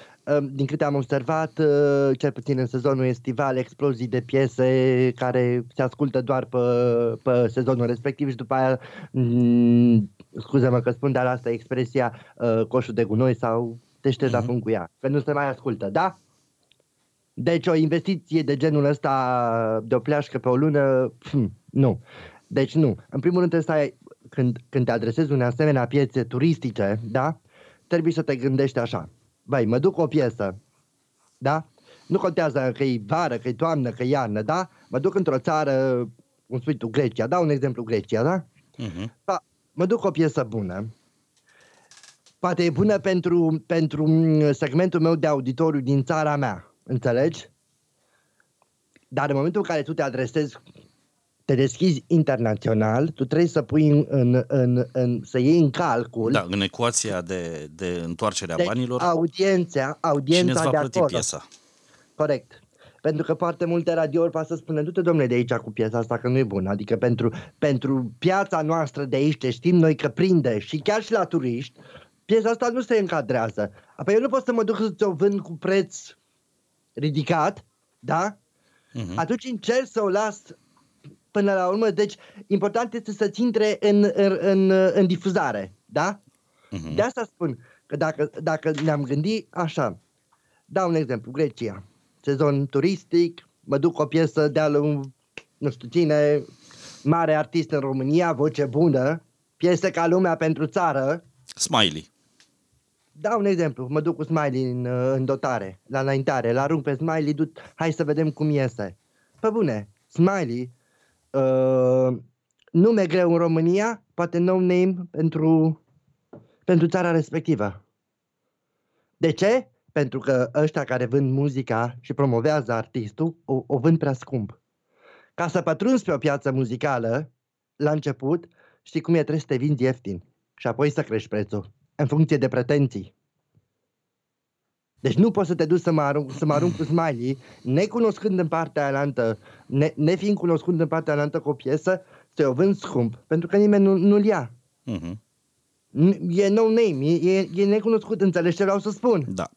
din câte am observat, uh, cel puțin în sezonul estival, explozii de piese care se ascultă doar pe, pe sezonul respectiv și după aia, mm, scuze-mă că spun, dar asta e expresia uh, coșul de gunoi sau te ștergi mm-hmm. la fund cu ea, că nu se mai ascultă, da? Deci o investiție de genul ăsta de o pleașcă pe o lună, pf, nu. Deci nu. În primul rând trebuie să ai, când, când te adresezi unei asemenea piețe turistice, da? Trebuie să te gândești așa băi, mă duc o piesă, da? Nu contează că e vară, că e toamnă, că e iarnă, da? Mă duc într-o țară, cum spui tu, Grecia, dau un exemplu Grecia, da? Uh-huh. da mă duc o piesă bună, poate e bună pentru, pentru segmentul meu de auditoriu din țara mea, înțelegi? Dar în momentul în care tu te adresezi te deschizi internațional, tu trebuie să pui în, în, în, în să iei în calcul. Da, în ecuația de, de întoarcere a de banilor. Audiența, audiența cine va de plăti acolo. piesa. Corect. Pentru că foarte multe radiouri poate să spună, du-te domnule de aici cu piesa asta că nu e bună. Adică pentru, pentru piața noastră de aici, știm noi că prinde și chiar și la turiști, piesa asta nu se încadrează. Apoi eu nu pot să mă duc să o vând cu preț ridicat, da? Uh-huh. Atunci încerc să o las până la urmă. Deci, important este să-ți intre în, în, în, în difuzare, da? Uh-huh. De asta spun că dacă, dacă ne-am gândit așa, dau un exemplu, Grecia, sezon turistic, mă duc o piesă de al nu știu cine, mare artist în România, voce bună, piese ca lumea pentru țară. Smiley. Dau un exemplu, mă duc cu Smiley în, în dotare, la înaintare, la arunc pe Smiley, du- hai să vedem cum iese. Pe bune, Smiley uh, nume greu în România, poate no name pentru, pentru țara respectivă. De ce? Pentru că ăștia care vând muzica și promovează artistul o, o vând prea scump. Ca să pătrunzi pe o piață muzicală, la început, știi cum e, trebuie să te vinzi ieftin și apoi să crești prețul, în funcție de pretenții. Deci nu poți să te duci să mă arunc, să mă arunc cu Smiley, necunoscând în partea alantă, ne, nefiind cunoscând în partea alantă cu o piesă, să o vând scump, pentru că nimeni nu, nu-l ia. Uh-huh. E no name, e, e, e necunoscut, înțelegi ce vreau să spun? Da.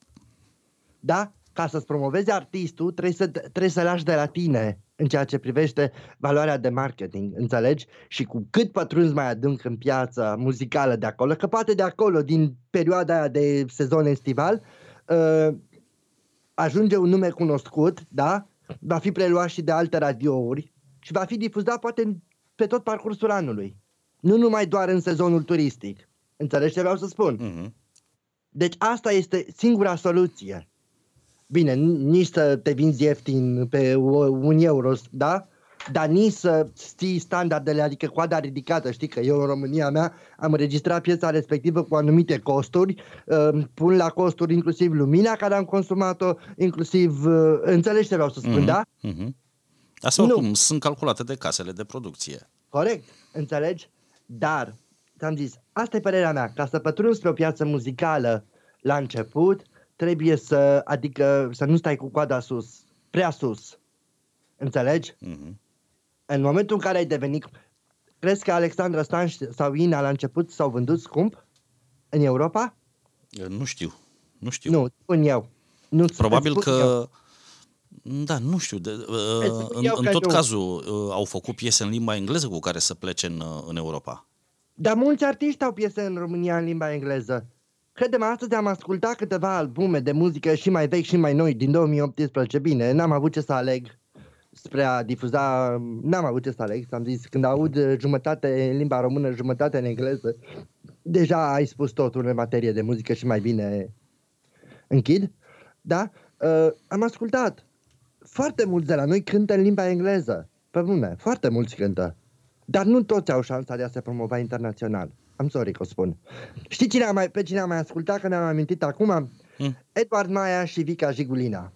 Da? Ca să-ți promovezi artistul, trebuie să, trebuie să lași de la tine în ceea ce privește valoarea de marketing, înțelegi? Și cu cât pătrunzi mai adânc în piața muzicală de acolo, că poate de acolo, din perioada aia de sezon estival, uh, uh, ajunge un nume cunoscut, da? Va fi preluat și de alte radiouri și va fi difuzat poate pe tot parcursul anului. Nu numai doar în sezonul turistic. Înțelegi ce vreau să spun? Uh-huh. Deci asta este singura soluție. Bine, nici să te vinzi ieftin pe un euro, da? dar nici să știi standardele, adică coada ridicată. Știi că eu în România mea am înregistrat piesa respectivă cu anumite costuri, uh, pun la costuri inclusiv lumina care am consumat-o, inclusiv, uh, înțelegi ce vreau să spun, mm-hmm. da? Mm-hmm. Asta oricum sunt calculate de casele de producție. Corect, înțelegi? Dar, ți-am zis, asta e părerea mea, ca să pătrunzi spre o piață muzicală la început, trebuie să, adică să nu stai cu coada sus, prea sus. Înțelegi? Mm-hmm. În momentul în care ai devenit... Crezi că Alexandra Stanș sau Ina la început s-au vândut scump în Europa? Nu știu. Nu știu. Nu, spun eu. Nu, Probabil că... Eu. Da, nu știu. De, uh, în, în tot nu. cazul uh, au făcut piese în limba engleză cu care să plece în, uh, în Europa. Dar mulți artiști au piese în România în limba engleză. Credem, astăzi am ascultat câteva albume de muzică și mai vechi și mai noi din 2018. Bine, n-am avut ce să aleg spre a difuza, n-am avut ce să aleg, am zis, când aud jumătate în limba română, jumătate în engleză, deja ai spus totul în materie de muzică și mai bine închid, da? Uh, am ascultat. Foarte mulți de la noi cântă în limba engleză, pe bune, foarte mulți cântă. Dar nu toți au șansa de a se promova internațional. Am sorry că o spun. Știi cine am mai, pe cine am mai ascultat, că ne-am amintit acum? Hmm. Edward Maia și Vica Jigulina.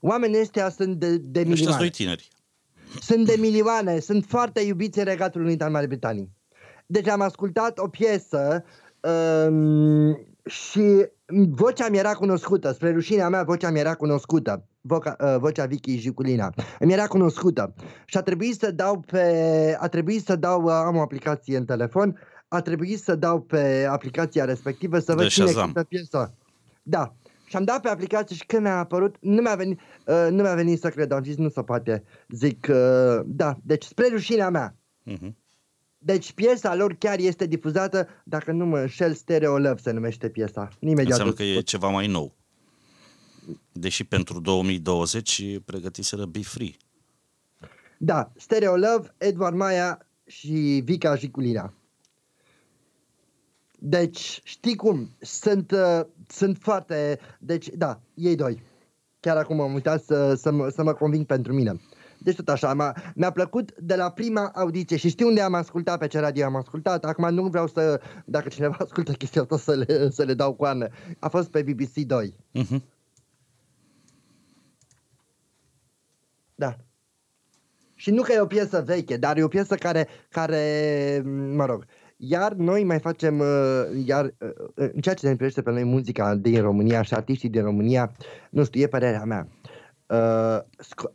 Oamenii ăștia sunt de, de milioane. doi tineri. Sunt de milioane, sunt foarte iubiți în Regatul Unit al Marii Britanii. Deci am ascultat o piesă um, și vocea mi era cunoscută, spre rușinea mea vocea mi era cunoscută, voca, uh, vocea Vicky Jiculina, mi era cunoscută și a trebuit să dau pe, a trebuit să dau, uh, am o aplicație în telefon, a trebuit să dau pe aplicația respectivă să văd cine cântă piesa. Da, și am dat pe aplicație și când mi-a apărut, nu mi-a venit, uh, nu mi-a venit să cred, am zis nu se poate. Zic, uh, da, deci spre rușinea mea. Uh-huh. Deci piesa lor chiar este difuzată, dacă nu mă înșel, Stereo Love se numește piesa. Imediat Înseamnă că e ceva mai nou. Deși pentru 2020 pregătiseră Be Free. Da, Stereo Love, Edward Maia și Vica Jiculina. Deci, știi cum, sunt, uh, sunt foarte... Deci, da, ei doi. Chiar acum am uitat să, să, mă, să mă conving pentru mine. Deci tot așa, m-a, mi-a plăcut de la prima audiție și știu unde am ascultat, pe ce radio am ascultat. Acum nu vreau să, dacă cineva ascultă chestia asta, să le, să le dau coană. A fost pe BBC 2. Uh-huh. Mhm. Da. Și nu că e o piesă veche, dar e o piesă care, care mă rog, iar noi mai facem, uh, iar uh, uh, în ceea ce ne privește pe noi muzica din România și artiștii din România, nu știu, e părerea mea. Uh,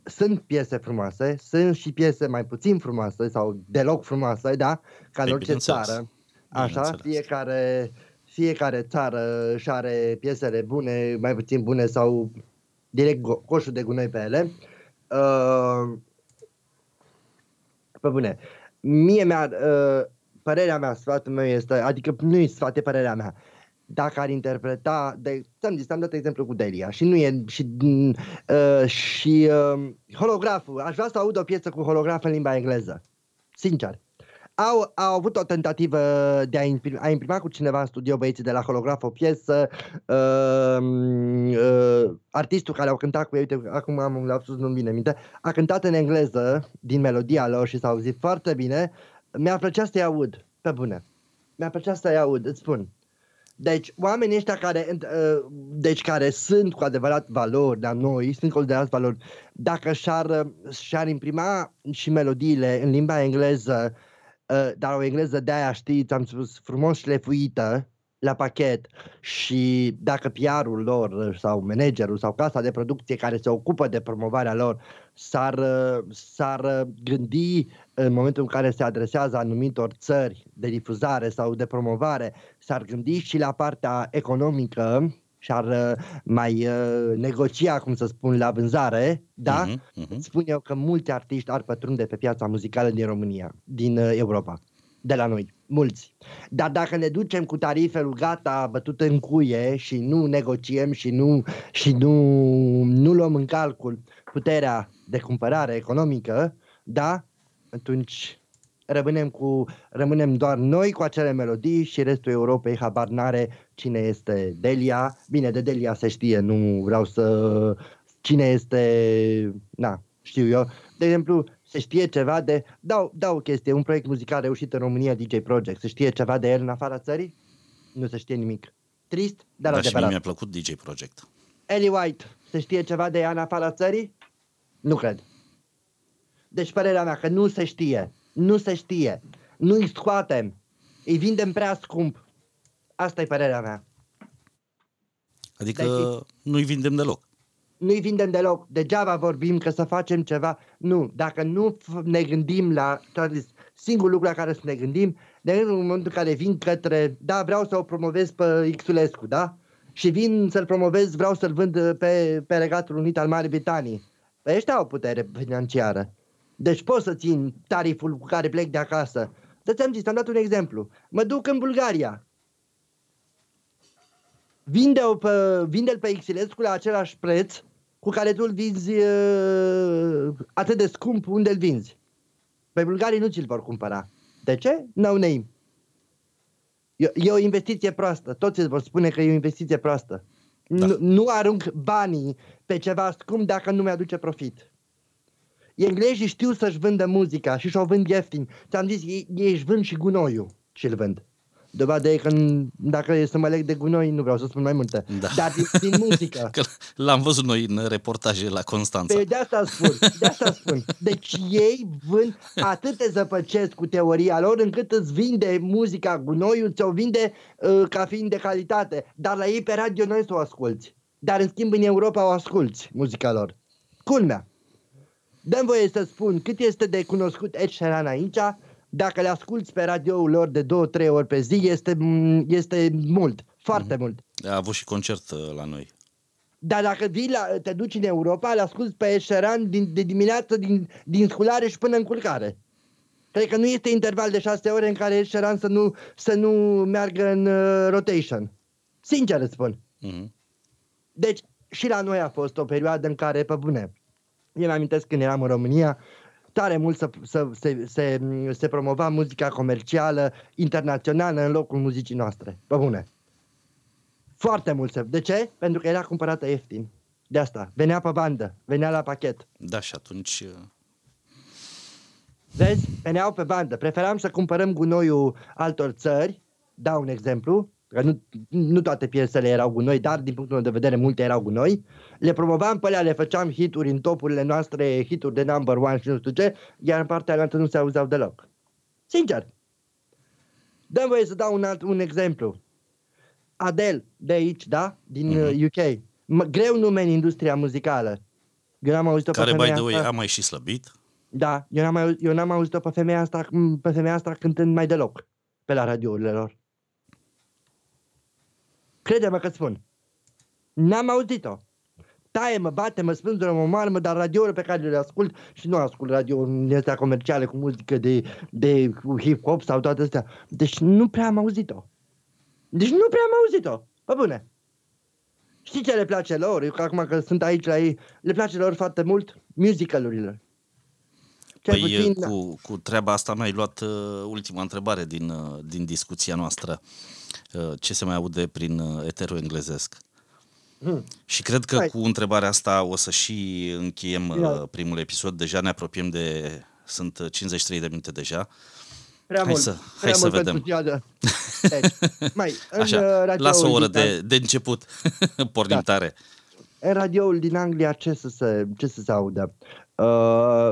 sunt piese frumoase, sunt și piese mai puțin frumoase sau deloc frumoase, da? Ca în orice țară. Așa, fiecare, fiecare țară își are piesele bune, mai puțin bune sau direct go- coșul de gunoi pe ele. Uh, pe bune. Mie mi-ar, uh, părerea mea, sfatul meu este, adică nu e sfat, e părerea mea. Dacă ar interpreta, de, ți-am zis, am dat exemplu cu Delia și nu e, și, uh, și uh, holograful, aș vrea să aud o piesă cu holograf în limba engleză. Sincer. Au, au avut o tentativă de a, imprima, a imprima cu cineva în studio băieții de la holograf o piesă. Uh, uh, artistul care au cântat cu ei, uite, acum am un lapsus, nu-mi vine minte, a cântat în engleză din melodia lor și s-a auzit foarte bine mi-ar plăcea să-i aud, pe bune. Mi-ar plăcea să-i aud, îți spun. Deci, oamenii ăștia care, uh, deci, care sunt cu adevărat valori, dar noi sunt considerați valori, dacă și-ar, și-ar imprima și melodiile în limba engleză, uh, dar o engleză de aia, știți, am spus, frumos șlefuită, la pachet și dacă PR-ul lor sau managerul sau casa de producție care se ocupă de promovarea lor s-ar, s-ar gândi în momentul în care se adresează anumitor țări de difuzare sau de promovare, s-ar gândi și la partea economică și ar mai uh, negocia, cum să spun, la vânzare, da? Uh-huh, uh-huh. Spun eu că mulți artiști ar pătrunde pe piața muzicală din România, din uh, Europa de la noi, mulți. Dar dacă ne ducem cu tarifelul gata, bătut în cuie și nu negociem și nu, și nu, nu luăm în calcul puterea de cumpărare economică, da, atunci rămânem, cu, rămânem doar noi cu acele melodii și restul Europei habar n-are cine este Delia. Bine, de Delia se știe, nu vreau să... Cine este... Na, știu eu. De exemplu, Se știe ceva de... Dau, dau o chestie, un proiect muzical reușit în România, DJ Project. Se știe ceva de el în afara țării? Nu se știe nimic. Trist, dar Dar și mie adevărat. mi-a plăcut DJ Project. Ellie White, se știe ceva de ea în afara țării? Nu cred. Deci părerea mea că nu se știe. Nu se știe. Nu îi scoatem. Îi vindem prea scump. Asta e părerea mea. Adică Deci- nu-i vindem deloc. Nu-i vindem deloc. Degeaba vorbim că să facem ceva. Nu. Dacă nu f- ne gândim la... ți-am zis, Singurul lucru la care să ne gândim, de în momentul în care vin către... Da, vreau să o promovez pe Xulescu, da? Și vin să-l promovez, vreau să-l vând pe, pe Regatul Unit al Marii Britanii. Pe ăștia au putere financiară. Deci pot să țin tariful cu care plec de acasă. Să ți-am zis, am dat un exemplu. Mă duc în Bulgaria. Vinde-o pe, vinde-l pe Xilescu la același preț cu care tu îl vinzi uh, atât de scump unde îl vinzi. Pe bulgarii nu ți-l vor cumpăra. De ce? No name. E, e o investiție proastă. Toți îți vor spune că e o investiție proastă. Da. Nu, nu arunc banii pe ceva scump dacă nu mi-aduce profit. Englezii știu să-și vândă muzica și și-o vând ieftin. Ți-am zis, ei, ei își vând și gunoiul și îl vând. Dovadă e că n- dacă e să mă leg de gunoi, nu vreau să spun mai multe. Da. Dar din, din muzică. Că l-am văzut noi în reportaje la Constanța. Pe de asta spun, de asta spun. Deci ei vând atât te zăpăcesc cu teoria lor încât îți vinde muzica gunoiul, ți-o vinde uh, ca fiind de calitate. Dar la ei pe radio noi să o asculți. Dar în schimb în Europa o asculți, muzica lor. Culmea. Dăm voie să spun cât este de cunoscut Ed Sheeran aici, dacă le asculți pe radioul lor de două, trei ori pe zi, este, este mult, foarte mult. A avut și concert uh, la noi. Dar dacă vii la, te duci în Europa, îl asculti pe Ed Sheeran din, de dimineață, din, din sculare și până în culcare. Cred că nu este interval de șase ore în care Ed Sheeran să nu, să nu meargă în uh, rotation. Sincer îți spun. Mhm. Deci și la noi a fost o perioadă în care, pe bune, eu mi amintesc când eram în România, tare mult să, să, se, se, se promova muzica comercială internațională în locul muzicii noastre. Pe bune. Foarte mult se... De ce? Pentru că era cumpărată ieftin. De asta. Venea pe bandă, venea la pachet. Da, și atunci... uh, Vezi? Veneau pe bandă. Preferam să cumpărăm gunoiul altor țări. Dau un exemplu. Că nu, nu toate piesele erau gunoi, dar din punctul meu de vedere multe erau gunoi. Le promovam pe alea, le făceam hituri în topurile noastre, hituri de number one și nu știu ce, iar în partea altă nu se auzeau deloc. Sincer. Dăm voie să dau un, alt, un exemplu. Adele, de aici, da? Din Mhm. uh, UK. M- greu nume în industria muzicală. Eu n-am auzit-o pe Care, by femeia the way, asta. a mai și slăbit. Da, eu n-am, auz- eu n-am auzit-o pe femeia asta, pe femeia asta cântând mai deloc pe la radiourile lor. Crede-mă că spun. N-am auzit-o. Taie, mă bate, mă spânzură, mă moarmă, dar radiourile pe care le ascult și nu ascult radio astea comerciale cu muzică de, de hip-hop sau toate astea. Deci nu prea am auzit-o. Deci nu prea am auzit-o. Pe bune. Știi ce le place lor? Eu că acum că sunt aici la ei, le place lor foarte mult musicalurile. Cel Păi puțin, uh, cu, cu treaba asta mi-ai luat uh, ultima întrebare din, uh, din discuția noastră. Uh, ce se mai aude prin uh, eterul englezesc? Hmm. Și cred că Hai. cu întrebarea asta o să și încheiem Ia. uh, primul episod. Deja ne apropiem de... Sunt uh, 53 de minute deja. Prea Hai mult. să- prea hai să mult vedem. pentru ziua Deci, mai, în, uh, Așa, radioul lasă o oră din- de, de început. Pornim Da. tare. În radioul din Anglia ce să se, ce să se audă? Uh,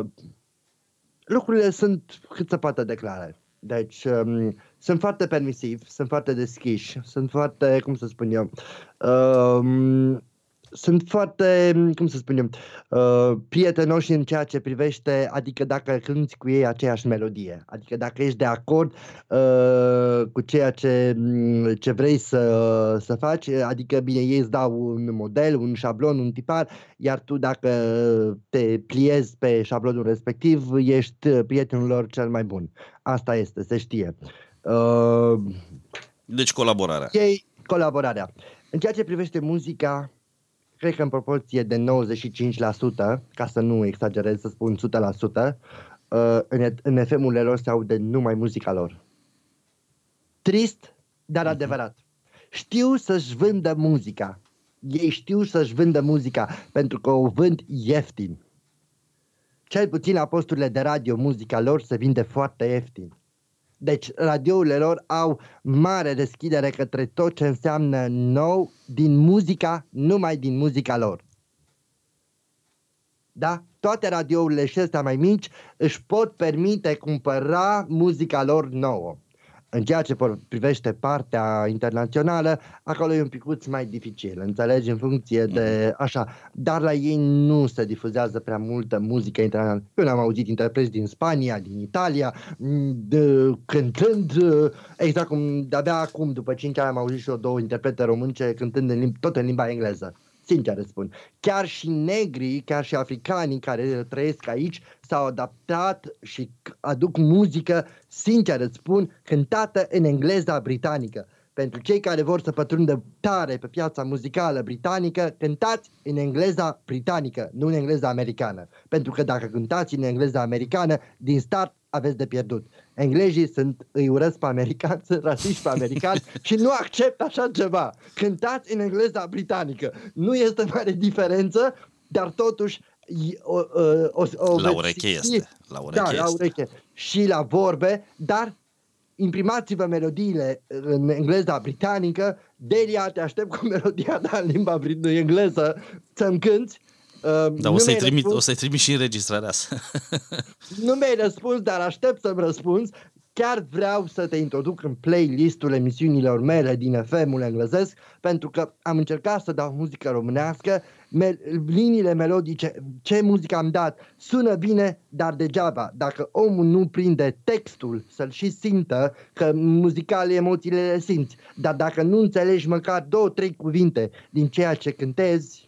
lucrurile sunt cât se poate declare. Deci um, sunt foarte permisivi, sunt foarte deschiși, sunt foarte, cum să spun eu, um, sunt foarte, cum să spun eu, uh, prietenoși în ceea ce privește, adică dacă cânti cu ei aceeași melodie, adică dacă ești de acord uh, cu ceea ce, mm, ce vrei să, să faci, adică bine, ei îți dau un model, un șablon, un tipar, iar tu dacă te pliezi pe șablonul respectiv, ești prietenul lor cel mai bun. Asta este, se știe. Uh, Deci colaborarea. ei, colaborarea. În ceea ce privește muzica, cred că în proporție de 95%, ca să nu exagerez să spun 100%, uh, în, în FM-urile lor se aude numai muzica lor. Trist, dar adevărat. Știu să-și vândă muzica. Ei știu să-și vândă muzica pentru că o vând ieftin. cel puțin la posturile de radio, muzica lor se vinde foarte ieftin. Deci radiourile lor au mare deschidere către tot ce înseamnă nou din muzica, numai din muzica lor. Da? Toate radiourile și astea mai mici își pot permite cumpăra muzica lor nouă. În ceea ce privește partea internațională, acolo e un picuț mai dificil, înțelegi, în funcție de mhm. așa. Dar la ei nu se difuzează prea multă muzică internațională. Eu n-am auzit interpreți din Spania, din Italia, de, cântând, exact cum de-abia acum, după 5 ani, am auzit și eu două interprete românce cântând în limba, tot în limba engleză sincer îți spun. Chiar și negrii, chiar și africanii care trăiesc aici s-au adaptat și aduc muzică, sincer îți spun, cântată în engleza britanică. Pentru cei care vor să pătrundă tare pe piața muzicală britanică, cântați în engleza britanică, nu în engleza americană. Pentru că dacă cântați în engleza americană, din start aveți de pierdut. Englezii sunt, îi urăsc pe americanți, sunt rasiști pe americani și nu accept așa ceva. Cântați în engleza britanică. Nu este mare diferență, dar totuși o, o, o, o la ureche este. La ureche da, este. la ureche. Și la vorbe, dar imprimați-vă melodiile în engleza britanică, Delia, te aștept cu melodia ta în limba engleză să-mi cânti Uh, da, o să-i, trimit, o să-i trimit și înregistrarea asta. nu mi-ai răspuns, dar aștept să-mi răspunzi. Chiar vreau să te introduc în playlistul emisiunilor mele din FM-ul englezesc, pentru că am încercat să dau muzică românească, me- liniile melodice, ce muzică am dat, sună bine, dar degeaba. Dacă omul nu prinde textul să-l și simtă, că muzical emoțiile le simți, dar dacă nu înțelegi măcar două, trei cuvinte din ceea ce cântezi,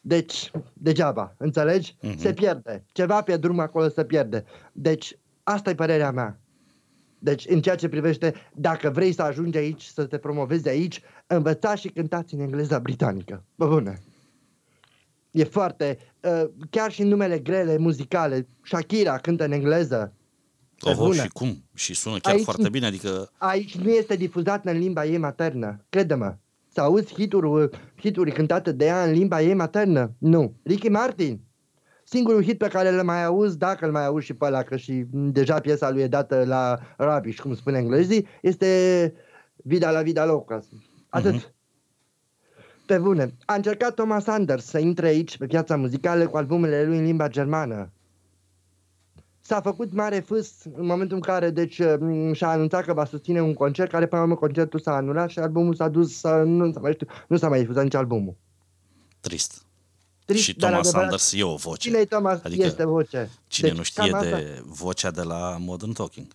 deci, degeaba, înțelegi? Uh-huh. Se pierde. Ceva pe drum acolo se pierde. Deci, asta e părerea mea. Deci, în ceea ce privește, dacă vrei să ajungi aici, să te promovezi aici, învățați și cântați în engleza britanică. Bă, bune. E foarte... Uh, chiar și în numele grele muzicale, Shakira cântă în engleză. Oho, și cum? Și sună chiar aici, foarte bine, adică... Aici nu este difuzat în limba ei maternă, crede-mă să auzi hituri, hituri cântate de ea în limba ei maternă? Nu. Ricky Martin. Singurul hit pe care îl mai auzi, dacă îl mai auzi și pe ăla, că și deja piesa lui e dată la rubbish, cum spune englezii, este Vida la Vida Loca. Atât. Uh-huh. Pe bune. A încercat Thomas Anders să intre aici pe piața muzicală cu albumele lui în limba germană s-a făcut mare fâs în momentul în care deci, și-a anunțat că va susține un concert, care până la urmă concertul s-a anulat și albumul s-a dus, să, nu, s-a mai știu, nu s-a mai difuzat nici albumul. Trist. Trist și Thomas adevărat, Sanders e o voce. Cine e Thomas? Adică este voce. Cine deci, nu știe de asta, vocea de la Modern Talking.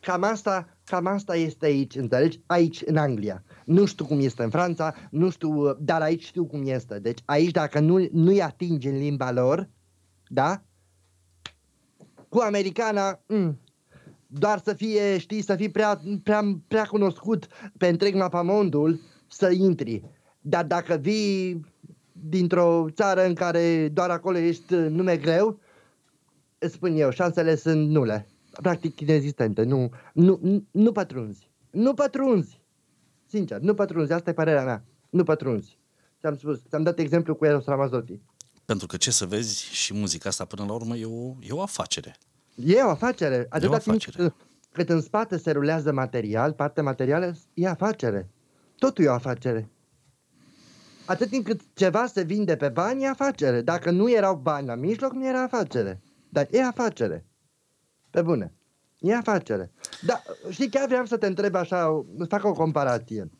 Cam asta, cam asta este aici, înțelegi? Aici, în Anglia. Nu știu cum este în Franța, nu știu, dar aici știu cum este. Deci aici, dacă nu, nu-i atingi în limba lor, da? Cu americana, mm, doar să fie, știi, să fii prea, prea, prea cunoscut pe întreg mapamondul să intri. Dar dacă vii dintr-o țară în care doar acolo ești nume greu, îți spun eu, șansele sunt nule. Practic inexistente. Nu, nu, nu, nu pătrunzi. Nu pătrunzi. Sincer, nu pătrunzi. Asta e părerea mea. Nu pătrunzi. Ți-am spus, ți-am dat exemplu cu Eros Ramazzotti. Pentru că ce să vezi și muzica asta până la urmă e o, e o afacere. E o afacere. Atâta timp cât, cât în spate se rulează material, partea materială, e afacere. Totul e o afacere. Atât timp cât ceva se vinde pe bani, e afacere. Dacă nu erau bani la mijloc, nu era afacere. Dar e afacere. Pe bune. E afacere. Dar știi, chiar vreau să te întreb așa, fac o comparație.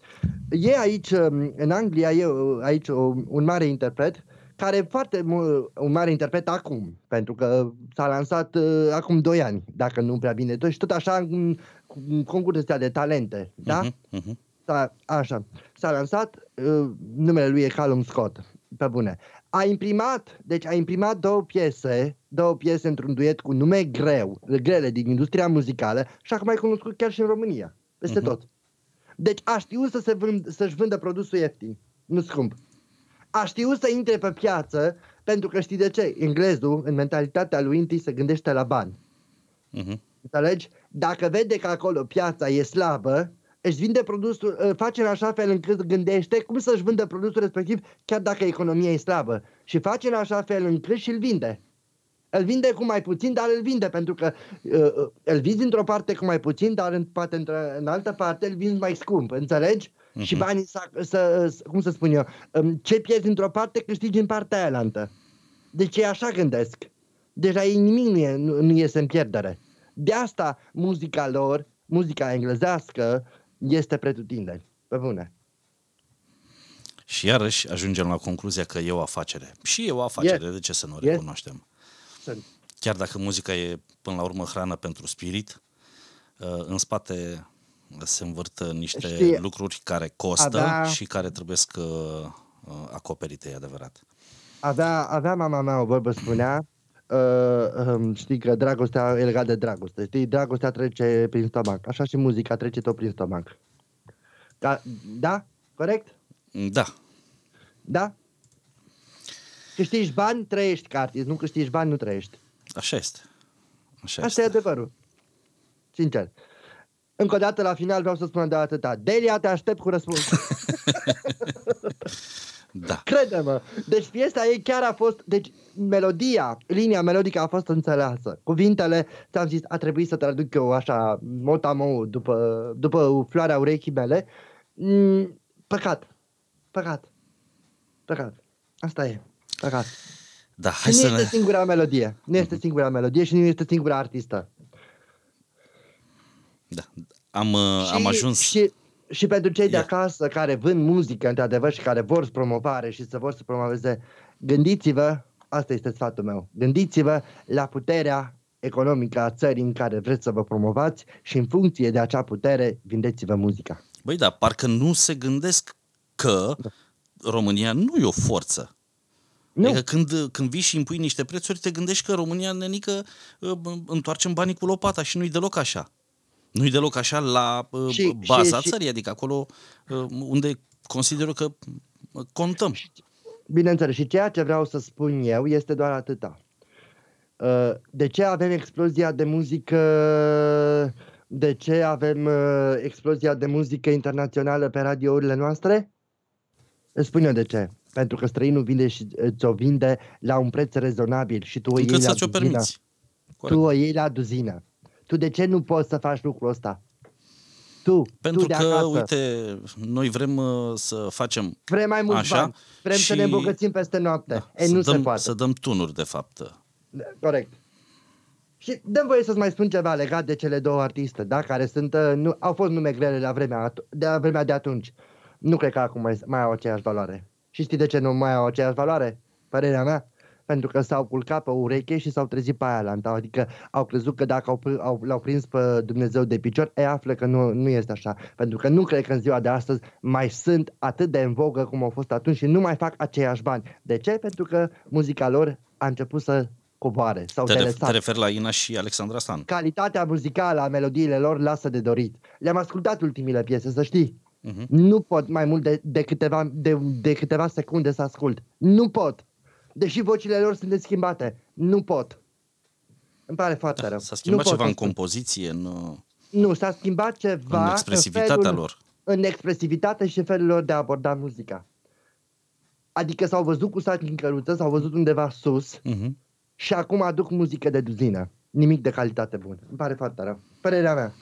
E aici, în Anglia, e aici un mare interpret care e foarte un mare interpret acum, pentru că s-a lansat uh, acum 2 ani, dacă nu prea bine tot, și tot așa în, în concursul de talente, da? Uh-huh, uh-huh. S-a, așa, s-a lansat, uh, numele lui e Callum Scott, pe bune. A imprimat, deci a imprimat două piese, două piese într-un duet cu nume greu, grele din industria muzicală și acum mai cunoscut chiar și în România, peste uh-huh. tot. Deci a știut să se vând, să-și vândă produsul ieftin, nu scump a știut să intre pe piață pentru că știi de ce? Englezul, în mentalitatea lui întâi, se gândește la bani. Uh-huh. Înțelegi? Dacă vede că acolo piața e slabă, își vinde produsul, face în așa fel încât gândește cum să-și vândă produsul respectiv chiar dacă economia e slabă. Și face în așa fel încât și-l vinde. Îl vinde cu mai puțin, dar îl vinde pentru că uh, îl vinzi într-o parte cu mai puțin, dar în, poate într- în altă parte îl vinzi mai scump, înțelegi? Uh-huh. Și banii, să, să, să, cum să spun eu, um, ce pierzi într-o parte, câștigi în partea aia altă. Deci e așa gândesc. Deja ei nimic nu, e, nu, nu iese în pierdere. De asta muzica lor, muzica englezească, este pretutindeni. Pe bune. Și iarăși ajungem la concluzia că e o afacere. Și e o afacere, Yes. de ce să nu o Yes. recunoaștem? Sunt. Chiar dacă muzica e până la urmă hrană pentru spirit, uh, în spate se învârtă niște Știi, lucruri care costă avea- și care trebuie să uh, acoperite, e adevărat. Avea, avea mama mea o vorbă, spunea, uh, um, știi că dragostea e legată de dragoste, știi? Dragostea trece prin stomac, așa și muzica trece tot prin stomac. Da? Da? Corect? Da, Da? Câștigi bani, trăiești ca artist, nu câștigi bani, nu trăiești. așa este. Așa Asta e este. adevărul. Sincer. Încă o dată, la final, vreau să spun de atâta. Delia, te aștept cu răspuns. Da. Crede-mă. Deci piesa ei chiar a fost, deci melodia, linia melodică a fost înțeleasă. Cuvintele, ți-am zis, a trebuit să traduc eu așa, mot după, după floarea urechii mele. Mm, păcat. Păcat. Păcat. Asta e. Păcat. Da, hai și nu să este ne... singura melodie. Nu este singura melodie și nu este singura artistă. Da. Am, uh, am ajuns... Și, și pentru cei de Ia. acasă care vând muzică, într-adevăr, și care vor să promovare și să vor să promoveze, gândiți-vă, asta este sfatul meu, gândiți-vă la puterea economică a țării în care vreți să vă promovați și în funcție de acea putere vindeți-vă muzica. Băi, da, parcă nu se gândesc că România nu e o forță. Nu, Adică când, când vii și impui niște prețuri, te gândești că România, nenică, uh, întoarcem banii cu lopata și nu-i deloc așa. Nu-i deloc așa la uh, Și- baza și- și- țării, adică acolo uh, unde consider că uh, contăm. bineînțeles, și ceea ce vreau să spun eu este doar atâta. Uh, De ce avem explozia de muzică de ce avem uh, explozia de muzică internațională pe radiourile noastre? Îți spun eu de ce. Pentru că străinul vinde și ți-o vinde la un preț rezonabil și tu o iei Încât la să ți-o duzină. permiți. Tu Corect. o iei la duzină. Tu de ce nu poți să faci lucrul ăsta? Tu, Pentru tu de că, acasă. uite, noi vrem uh, să facem vrem mai mulți așa bani. Vrem să și- ne îmbogățim peste noapte. da, e, să, nu dăm, se poate. să dăm tunuri, de fapt. Corect. Și dăm voie să-ți mai spun ceva legat de cele două artiste, da? Care sunt, uh, nu, au fost nume grele la vremea, at- de la vremea de atunci. Nu cred că acum mai, mai au aceeași valoare. Și știi de ce nu mai au aceeași valoare? Părerea mea? Pentru că s-au culcat pe ureche și s-au trezit pe aia la întâi. Adică au crezut că dacă au, pr- au, l-au prins pe Dumnezeu de picior, e află că nu, nu este așa. Pentru că nu cred că în ziua de astăzi mai sunt atât de în vogă cum au fost atunci și nu mai fac aceiași bani. De ce? Pentru că muzica lor a început să coboare sau Te, te, ref, te referi la Ina și Alexandra Stan. calitatea muzicală a melodiile lor lasă de dorit. Le-am ascultat ultimile piese, să știi. Mhm. Nu pot mai mult de, de, câteva, de, de câteva secunde să ascult. Nu pot. Deși vocile lor sunt deschimbate. Nu pot. Îmi pare foarte Da, rău. s-a schimbat nu pot ceva să în spun. compoziție, în, uh, Nu, s-a schimbat ceva în expresivitatea felul, lor. în expresivitate și în felul lor de a aborda muzica. Adică s-au văzut cu saci în căruță, s-au văzut undeva sus Mhm. și acum aduc muzică de duzină. Nimic de calitate bună. Îmi pare foarte rău. Părerea mea.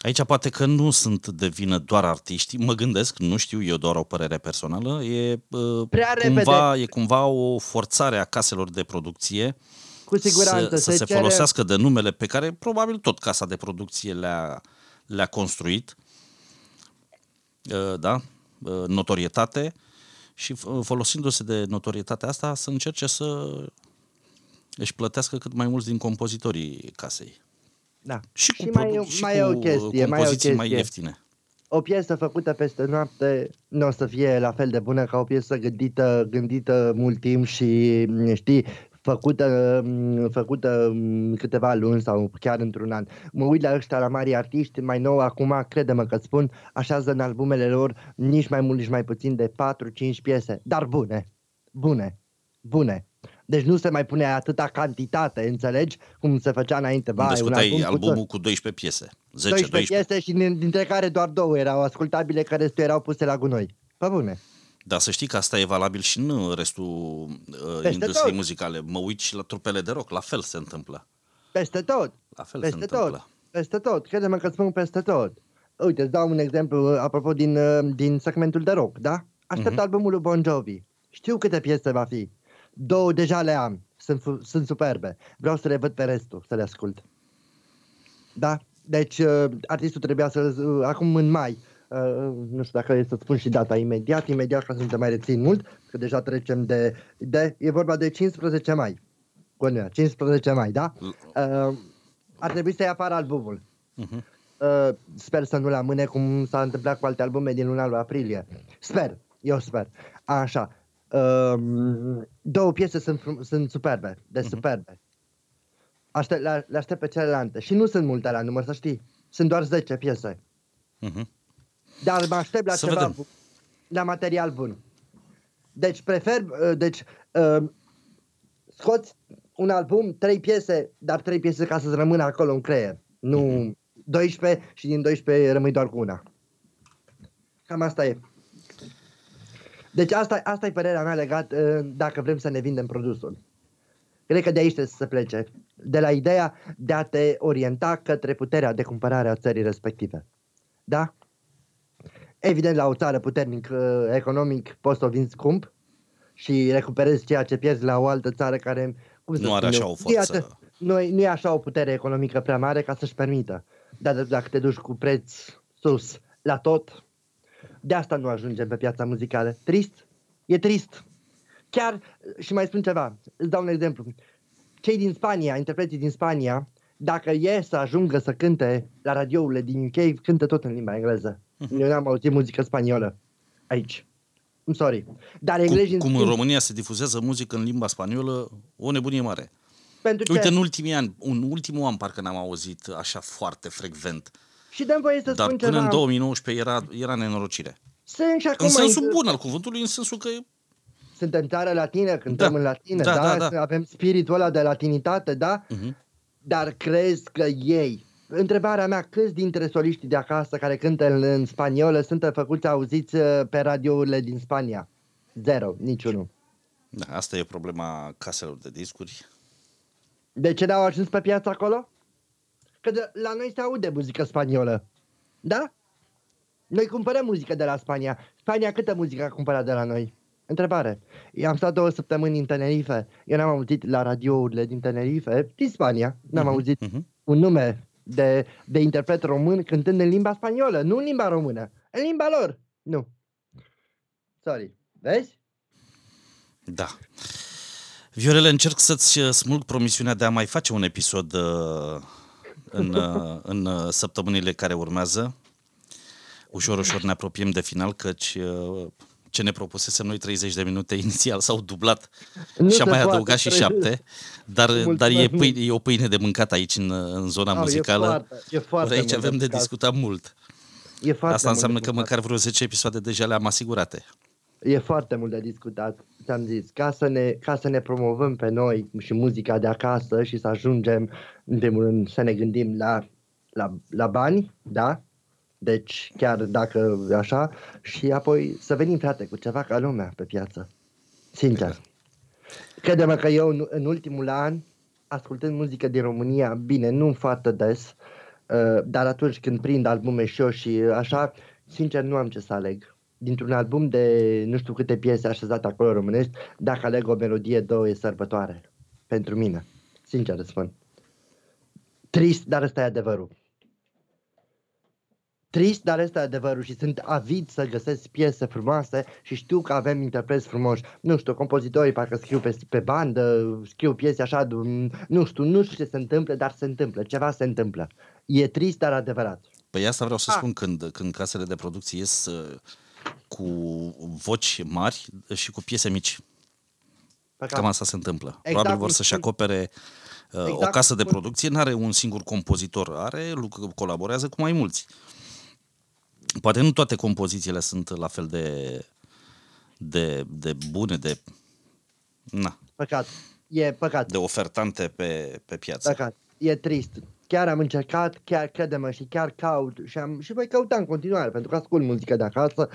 Aici poate că nu sunt de vină doar artiștii, mă gândesc, nu știu, eu doar o părere personală, e, uh, Prea cumva, e cumva o forțare a caselor de producție Cu siguranță să, să se cere- folosească de numele pe care probabil tot casa de producție le-a, le-a construit, uh, da, uh, notorietate. Și f- folosindu-se de notorietatea asta să încerce să își plătească cât mai mulți din compozitorii casei. Da. Și cu, Și mai e- produ- și mai e cu o chestie, mai e o compoziții mai chestie. ieftine. O piesă făcută peste noapte nu o să fie la fel de bună ca o piesă gândită, gândită mult timp și, știi, făcută, m, făcută m, câteva luni sau chiar într-un an. Mă uit la ăștia, la mari artiști, mai nou acum, crede-mă că spun, așează în albumele lor nici mai mult, nici mai puțin de 4-5 piese, dar bune, bune, bune. Deci nu se mai pune atâta cantitate, înțelegi? Cum se făcea înainte. Unde Vai, un scoteai album cu albumul cu 12 piese. 10, 12 12. piese și din- dintre care doar două erau ascultabile, care restul erau puse la gunoi. Pe bune. Dar să știi că asta e valabil și în restul uh, Peste industriei tot. muzicale. Mă uit și la trupele de rock, la fel se întâmplă. Peste tot. La fel Peste se întâmplă. tot. Peste tot. Crede-mă că spun peste tot. Uite, îți dau un exemplu uh, apropo din, uh, din segmentul de rock, da? Aștept Mhm. albumul lui Bon Jovi. Știu câte piese va fi. Două deja le am. Sunt, fu- sunt superbe. Vreau să le văd pe restul, să le ascult. Da? Deci, uh, artistul trebuia să... uh, Acum în mai, uh, nu știu dacă e să spun și data imediat, imediat ca să nu te mai rețin mult, că deja trecem de... de e vorba de 15 mai. Până 15 mai, da? Uh, ar trebui să-i apară albumul. Mhm. Uh, sper să nu-l amâne cum s-a întâmplat cu alte albume din luna lui aprilie. Sper, eu sper. Așa. Uh, două piese sunt, frum- sunt superbe, de superbe. Aște- le, le aștept pe celelalte. Și nu sunt multe la număr, să știi. Sunt doar 10 piese. Mhm. Dar mă aștept la Să ceva vedem. bu- la material bun. Deci prefer, uh, deci uh, scoți un album, trei piese, dar trei piese ca să-ți rămână acolo în creier. Nu Mhm. 12 și din 12 rămâi doar cu una. Cam asta e. Deci asta, asta e părerea mea legat uh, dacă vrem să ne vindem produsul. Cred că de aici trebuie să se plece. De la ideea de a te orienta către puterea de cumpărare a țării respective. Da? Evident, la o țară puternic uh, economic poți să o vinzi scump și recuperezi ceea ce pierzi la o altă țară care cum să Nu are spun așa eu, o nu e forță. atât- Nu, e- nu e așa o putere economică prea mare ca să-și permită. Dar d- dacă te duci cu preț sus la tot, de asta nu ajungem pe piața muzicală. Trist? E trist. Chiar, și mai spun ceva, îți dau un exemplu. Cei din Spania, interpreții din Spania, dacă e să ajungă să cânte la radiourile din UK, cântă tot în limba engleză. Mhm. Eu n-am auzit muzică spaniolă aici. I'm sorry. Dar englezii Cum, în cum în schimb, România se difuzează muzică în limba spaniolă, o nebunie mare. pentru ce? Uite, în ultimii ani, în ultimul an parcă n-am auzit așa foarte frecvent. Și dăm voie să Dar spun până ceva. în 2019 era, era nenorocire. Sunt și acum În sensul inter- bun al cuvântului, în sensul că Suntem țară latină, cântăm Da. în latină, Da, da, da, da. avem spiritul ăla de latinitate, da? uh-huh. Dar crezi că ei... Întrebarea mea, câți dintre soliștii de acasă care cântă în, în spaniolă sunt făcuți auziți uh, pe radiourile din Spania? Zero, niciunul. da, asta e problema caselor de discuri. De ce n-au ajuns pe piață acolo? Că de, la noi se aude muzică spaniolă. Da? Noi cumpărăm muzică de la Spania. Spania câtă muzică a cumpărat de la noi? Întrebare. Eu am stat două săptămâni în Tenerife. Eu n-am auzit la radiourile din Tenerife, din Spania, n-am Mhm, auzit mhm. un nume de, de interpret român cântând în limba spaniolă, nu în limba română, în limba lor. Nu. Sorry. Vezi? Da. Viorele, încerc să-ți uh, smulg promisiunea de a mai face un episod uh, în, uh, în uh, săptămânile care urmează. Ușor, ușor ne apropiem de final, căci uh, ce ne propusesem noi 30 de minute inițial s-au dublat Nu și am se mai poate, adăugat și trebuie- șapte, dar, Mulțumesc dar e, mult. pâine, e o pâine de mâncat aici în, în zona Au, muzicală. E foarte, e foarte Ori aici mult avem de discutat. discutat mult. E foarte Asta mult înseamnă de că discutat. măcar vreo 10 episoade deja le-am asigurate. E foarte mult de discutat, ți-am zis, ca să, ne, ca să ne promovăm pe noi și muzica de acasă și să ajungem, în primul rând, să ne gândim la, la, la bani, da? Deci, chiar dacă așa, și apoi să venim, frate, cu ceva ca lumea pe piață. Sincer. Crede-mă că eu, în, în ultimul an, ascultând muzică din România, bine, nu foarte des, uh, dar atunci când prind albume și eu și așa, sincer, nu am ce să aleg. Dintr-un album de nu știu câte piese așezate acolo românești, dacă aleg o melodie, două e sărbătoare. Pentru mine. Sincer îți spun. Trist, dar ăsta e adevărul. Trist, dar ăsta e adevărul și sunt avid să găsesc piese frumoase și știu că avem interpreți frumoși. Nu știu, compozitorii parcă scriu pe, pe bandă, scriu piese așa, du- nu știu, nu știu ce se întâmplă, dar se întâmplă, ceva se întâmplă. E trist, dar adevărat. Păi asta vreau să Ah. spun când, când casele de producție ies uh, cu voci mari și cu piese mici. Păcat. Cam asta se întâmplă. Exact Probabil cum vor să-și spun- acopere uh, o Exact casă cum de spun- producție, nu are un singur compozitor, are, lucru- colaborează cu mai mulți. Poate nu toate compozițiile sunt la fel de, de, de bune, de, na, Păcat. E păcat. de ofertante pe, pe piață. Păcat. E trist. Chiar am încercat, chiar crede și chiar caut și, am, și voi căuta în continuare, pentru că ascult muzică de acasă,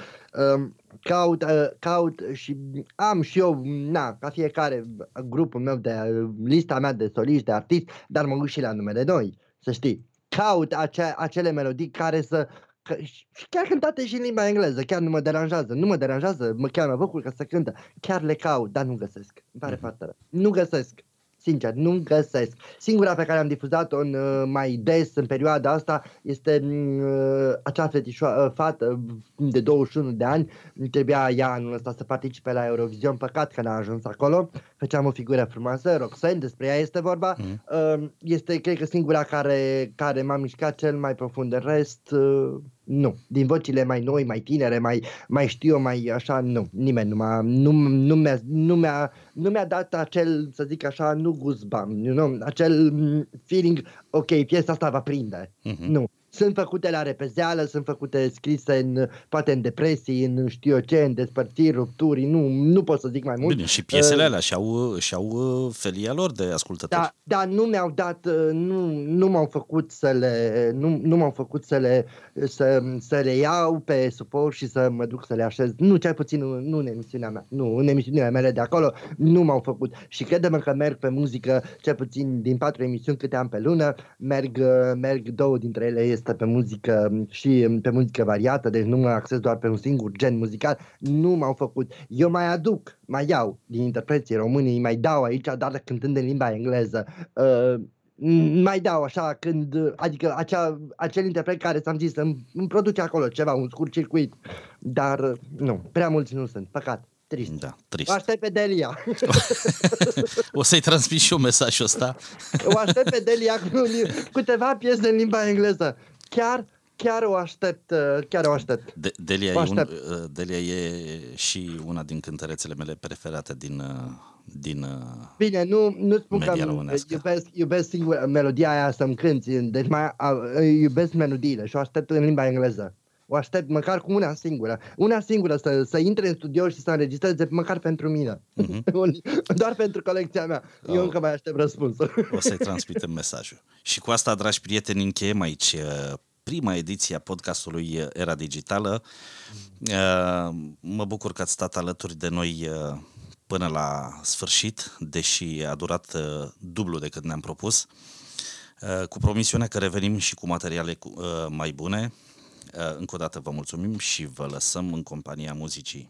um, caut, uh, caut și am și eu, na, ca fiecare grupul meu de lista mea de soliști, de artiști, dar mă și la numele noi, să știi. Caut acea, acele melodii care să Că, și chiar cântate și în limba engleză, chiar nu mă deranjează, nu mă deranjează, mă chiar mă bucur că se cântă, chiar le caut, dar nu găsesc, îmi pare mm-hmm. foarte rău. Nu găsesc sincer, nu găsesc. Singura pe care am difuzat-o în, uh, mai des în perioada asta este uh, acea fetișo- uh, fată de 21 de ani. Trebuia ea anul ăsta să participe la Eurovision, păcat că n-a ajuns acolo. Făceam o figură frumoasă, Roxanne, despre ea este vorba. Mm. Uh, este, cred că, singura care, care m-a mișcat cel mai profund. De rest, uh, nu. Din vocile mai noi, mai tinere, mai, mai știu mai așa, nu. Nimeni nu m-a, nu, nu, mi-a, nu, mi-a, nu mi-a dat acel, să zic așa, nu goosebump, you know, acel feeling, ok, piesa asta va prinde. Uh-huh. Nu sunt făcute la repezeală, sunt făcute scrise în, poate în depresii, în știu eu ce, în despărțiri, rupturi, nu, nu pot să zic mai mult. Bine, și piesele uh, alea și-au, și-au uh, felia lor de ascultători. Da, da, nu mi-au dat, uh, nu, nu m-au făcut să le, nu, nu m-au făcut să le, să, să le iau pe suport și să mă duc să le așez. Nu, cel puțin nu, nu în emisiunea mea, nu, în emisiunile mele de acolo nu m-au făcut. Și credem că merg pe muzică, cel puțin din patru emisiuni câte am pe lună, merg, merg două dintre ele este pe muzică și pe muzică variată, deci nu mă acces doar pe un singur gen muzical, nu m-au făcut. Eu mai aduc, mai iau din interpreții românii, mai dau aici, dar cântând în limba engleză. Uh, mai dau așa când, adică acea, acel interpret care ți-am zis îmi, îmi produce acolo ceva, un scurt circuit, dar nu, prea mulți nu sunt, păcat. Trist. Da, trist. O aștept pe Delia. o să-i transmit și eu mesajul ăsta. o aștept pe Delia cu câteva piese în limba engleză. Chiar chiar o aștept, chiar o aștept. De, Delia, o aștept. E un, Delia e și una din cântărețele mele preferate din, din Bine, nu, nu spun că iubesc, iubesc singur melodia aia să-mi cânti, deci mai iubesc melodiile și o aștept în limba engleză o aștept măcar cu una singură. Una singură să, să intre în studio și să înregistreze măcar pentru mine. Uh-huh. Doar pentru colecția mea. Oh. Eu încă mai aștept răspunsul. O să-i transmitem mesajul. Și cu asta, dragi prieteni, încheiem aici uh, prima ediție a podcastului uh, Era Digitală. Uh, mă bucur că ați stat alături de noi până la sfârșit, deși a durat dublu decât ne-am propus, cu promisiunea că revenim și cu materiale mai bune, Uh, Eh, încă o dată vă mulțumim și vă lăsăm în compania muzicii.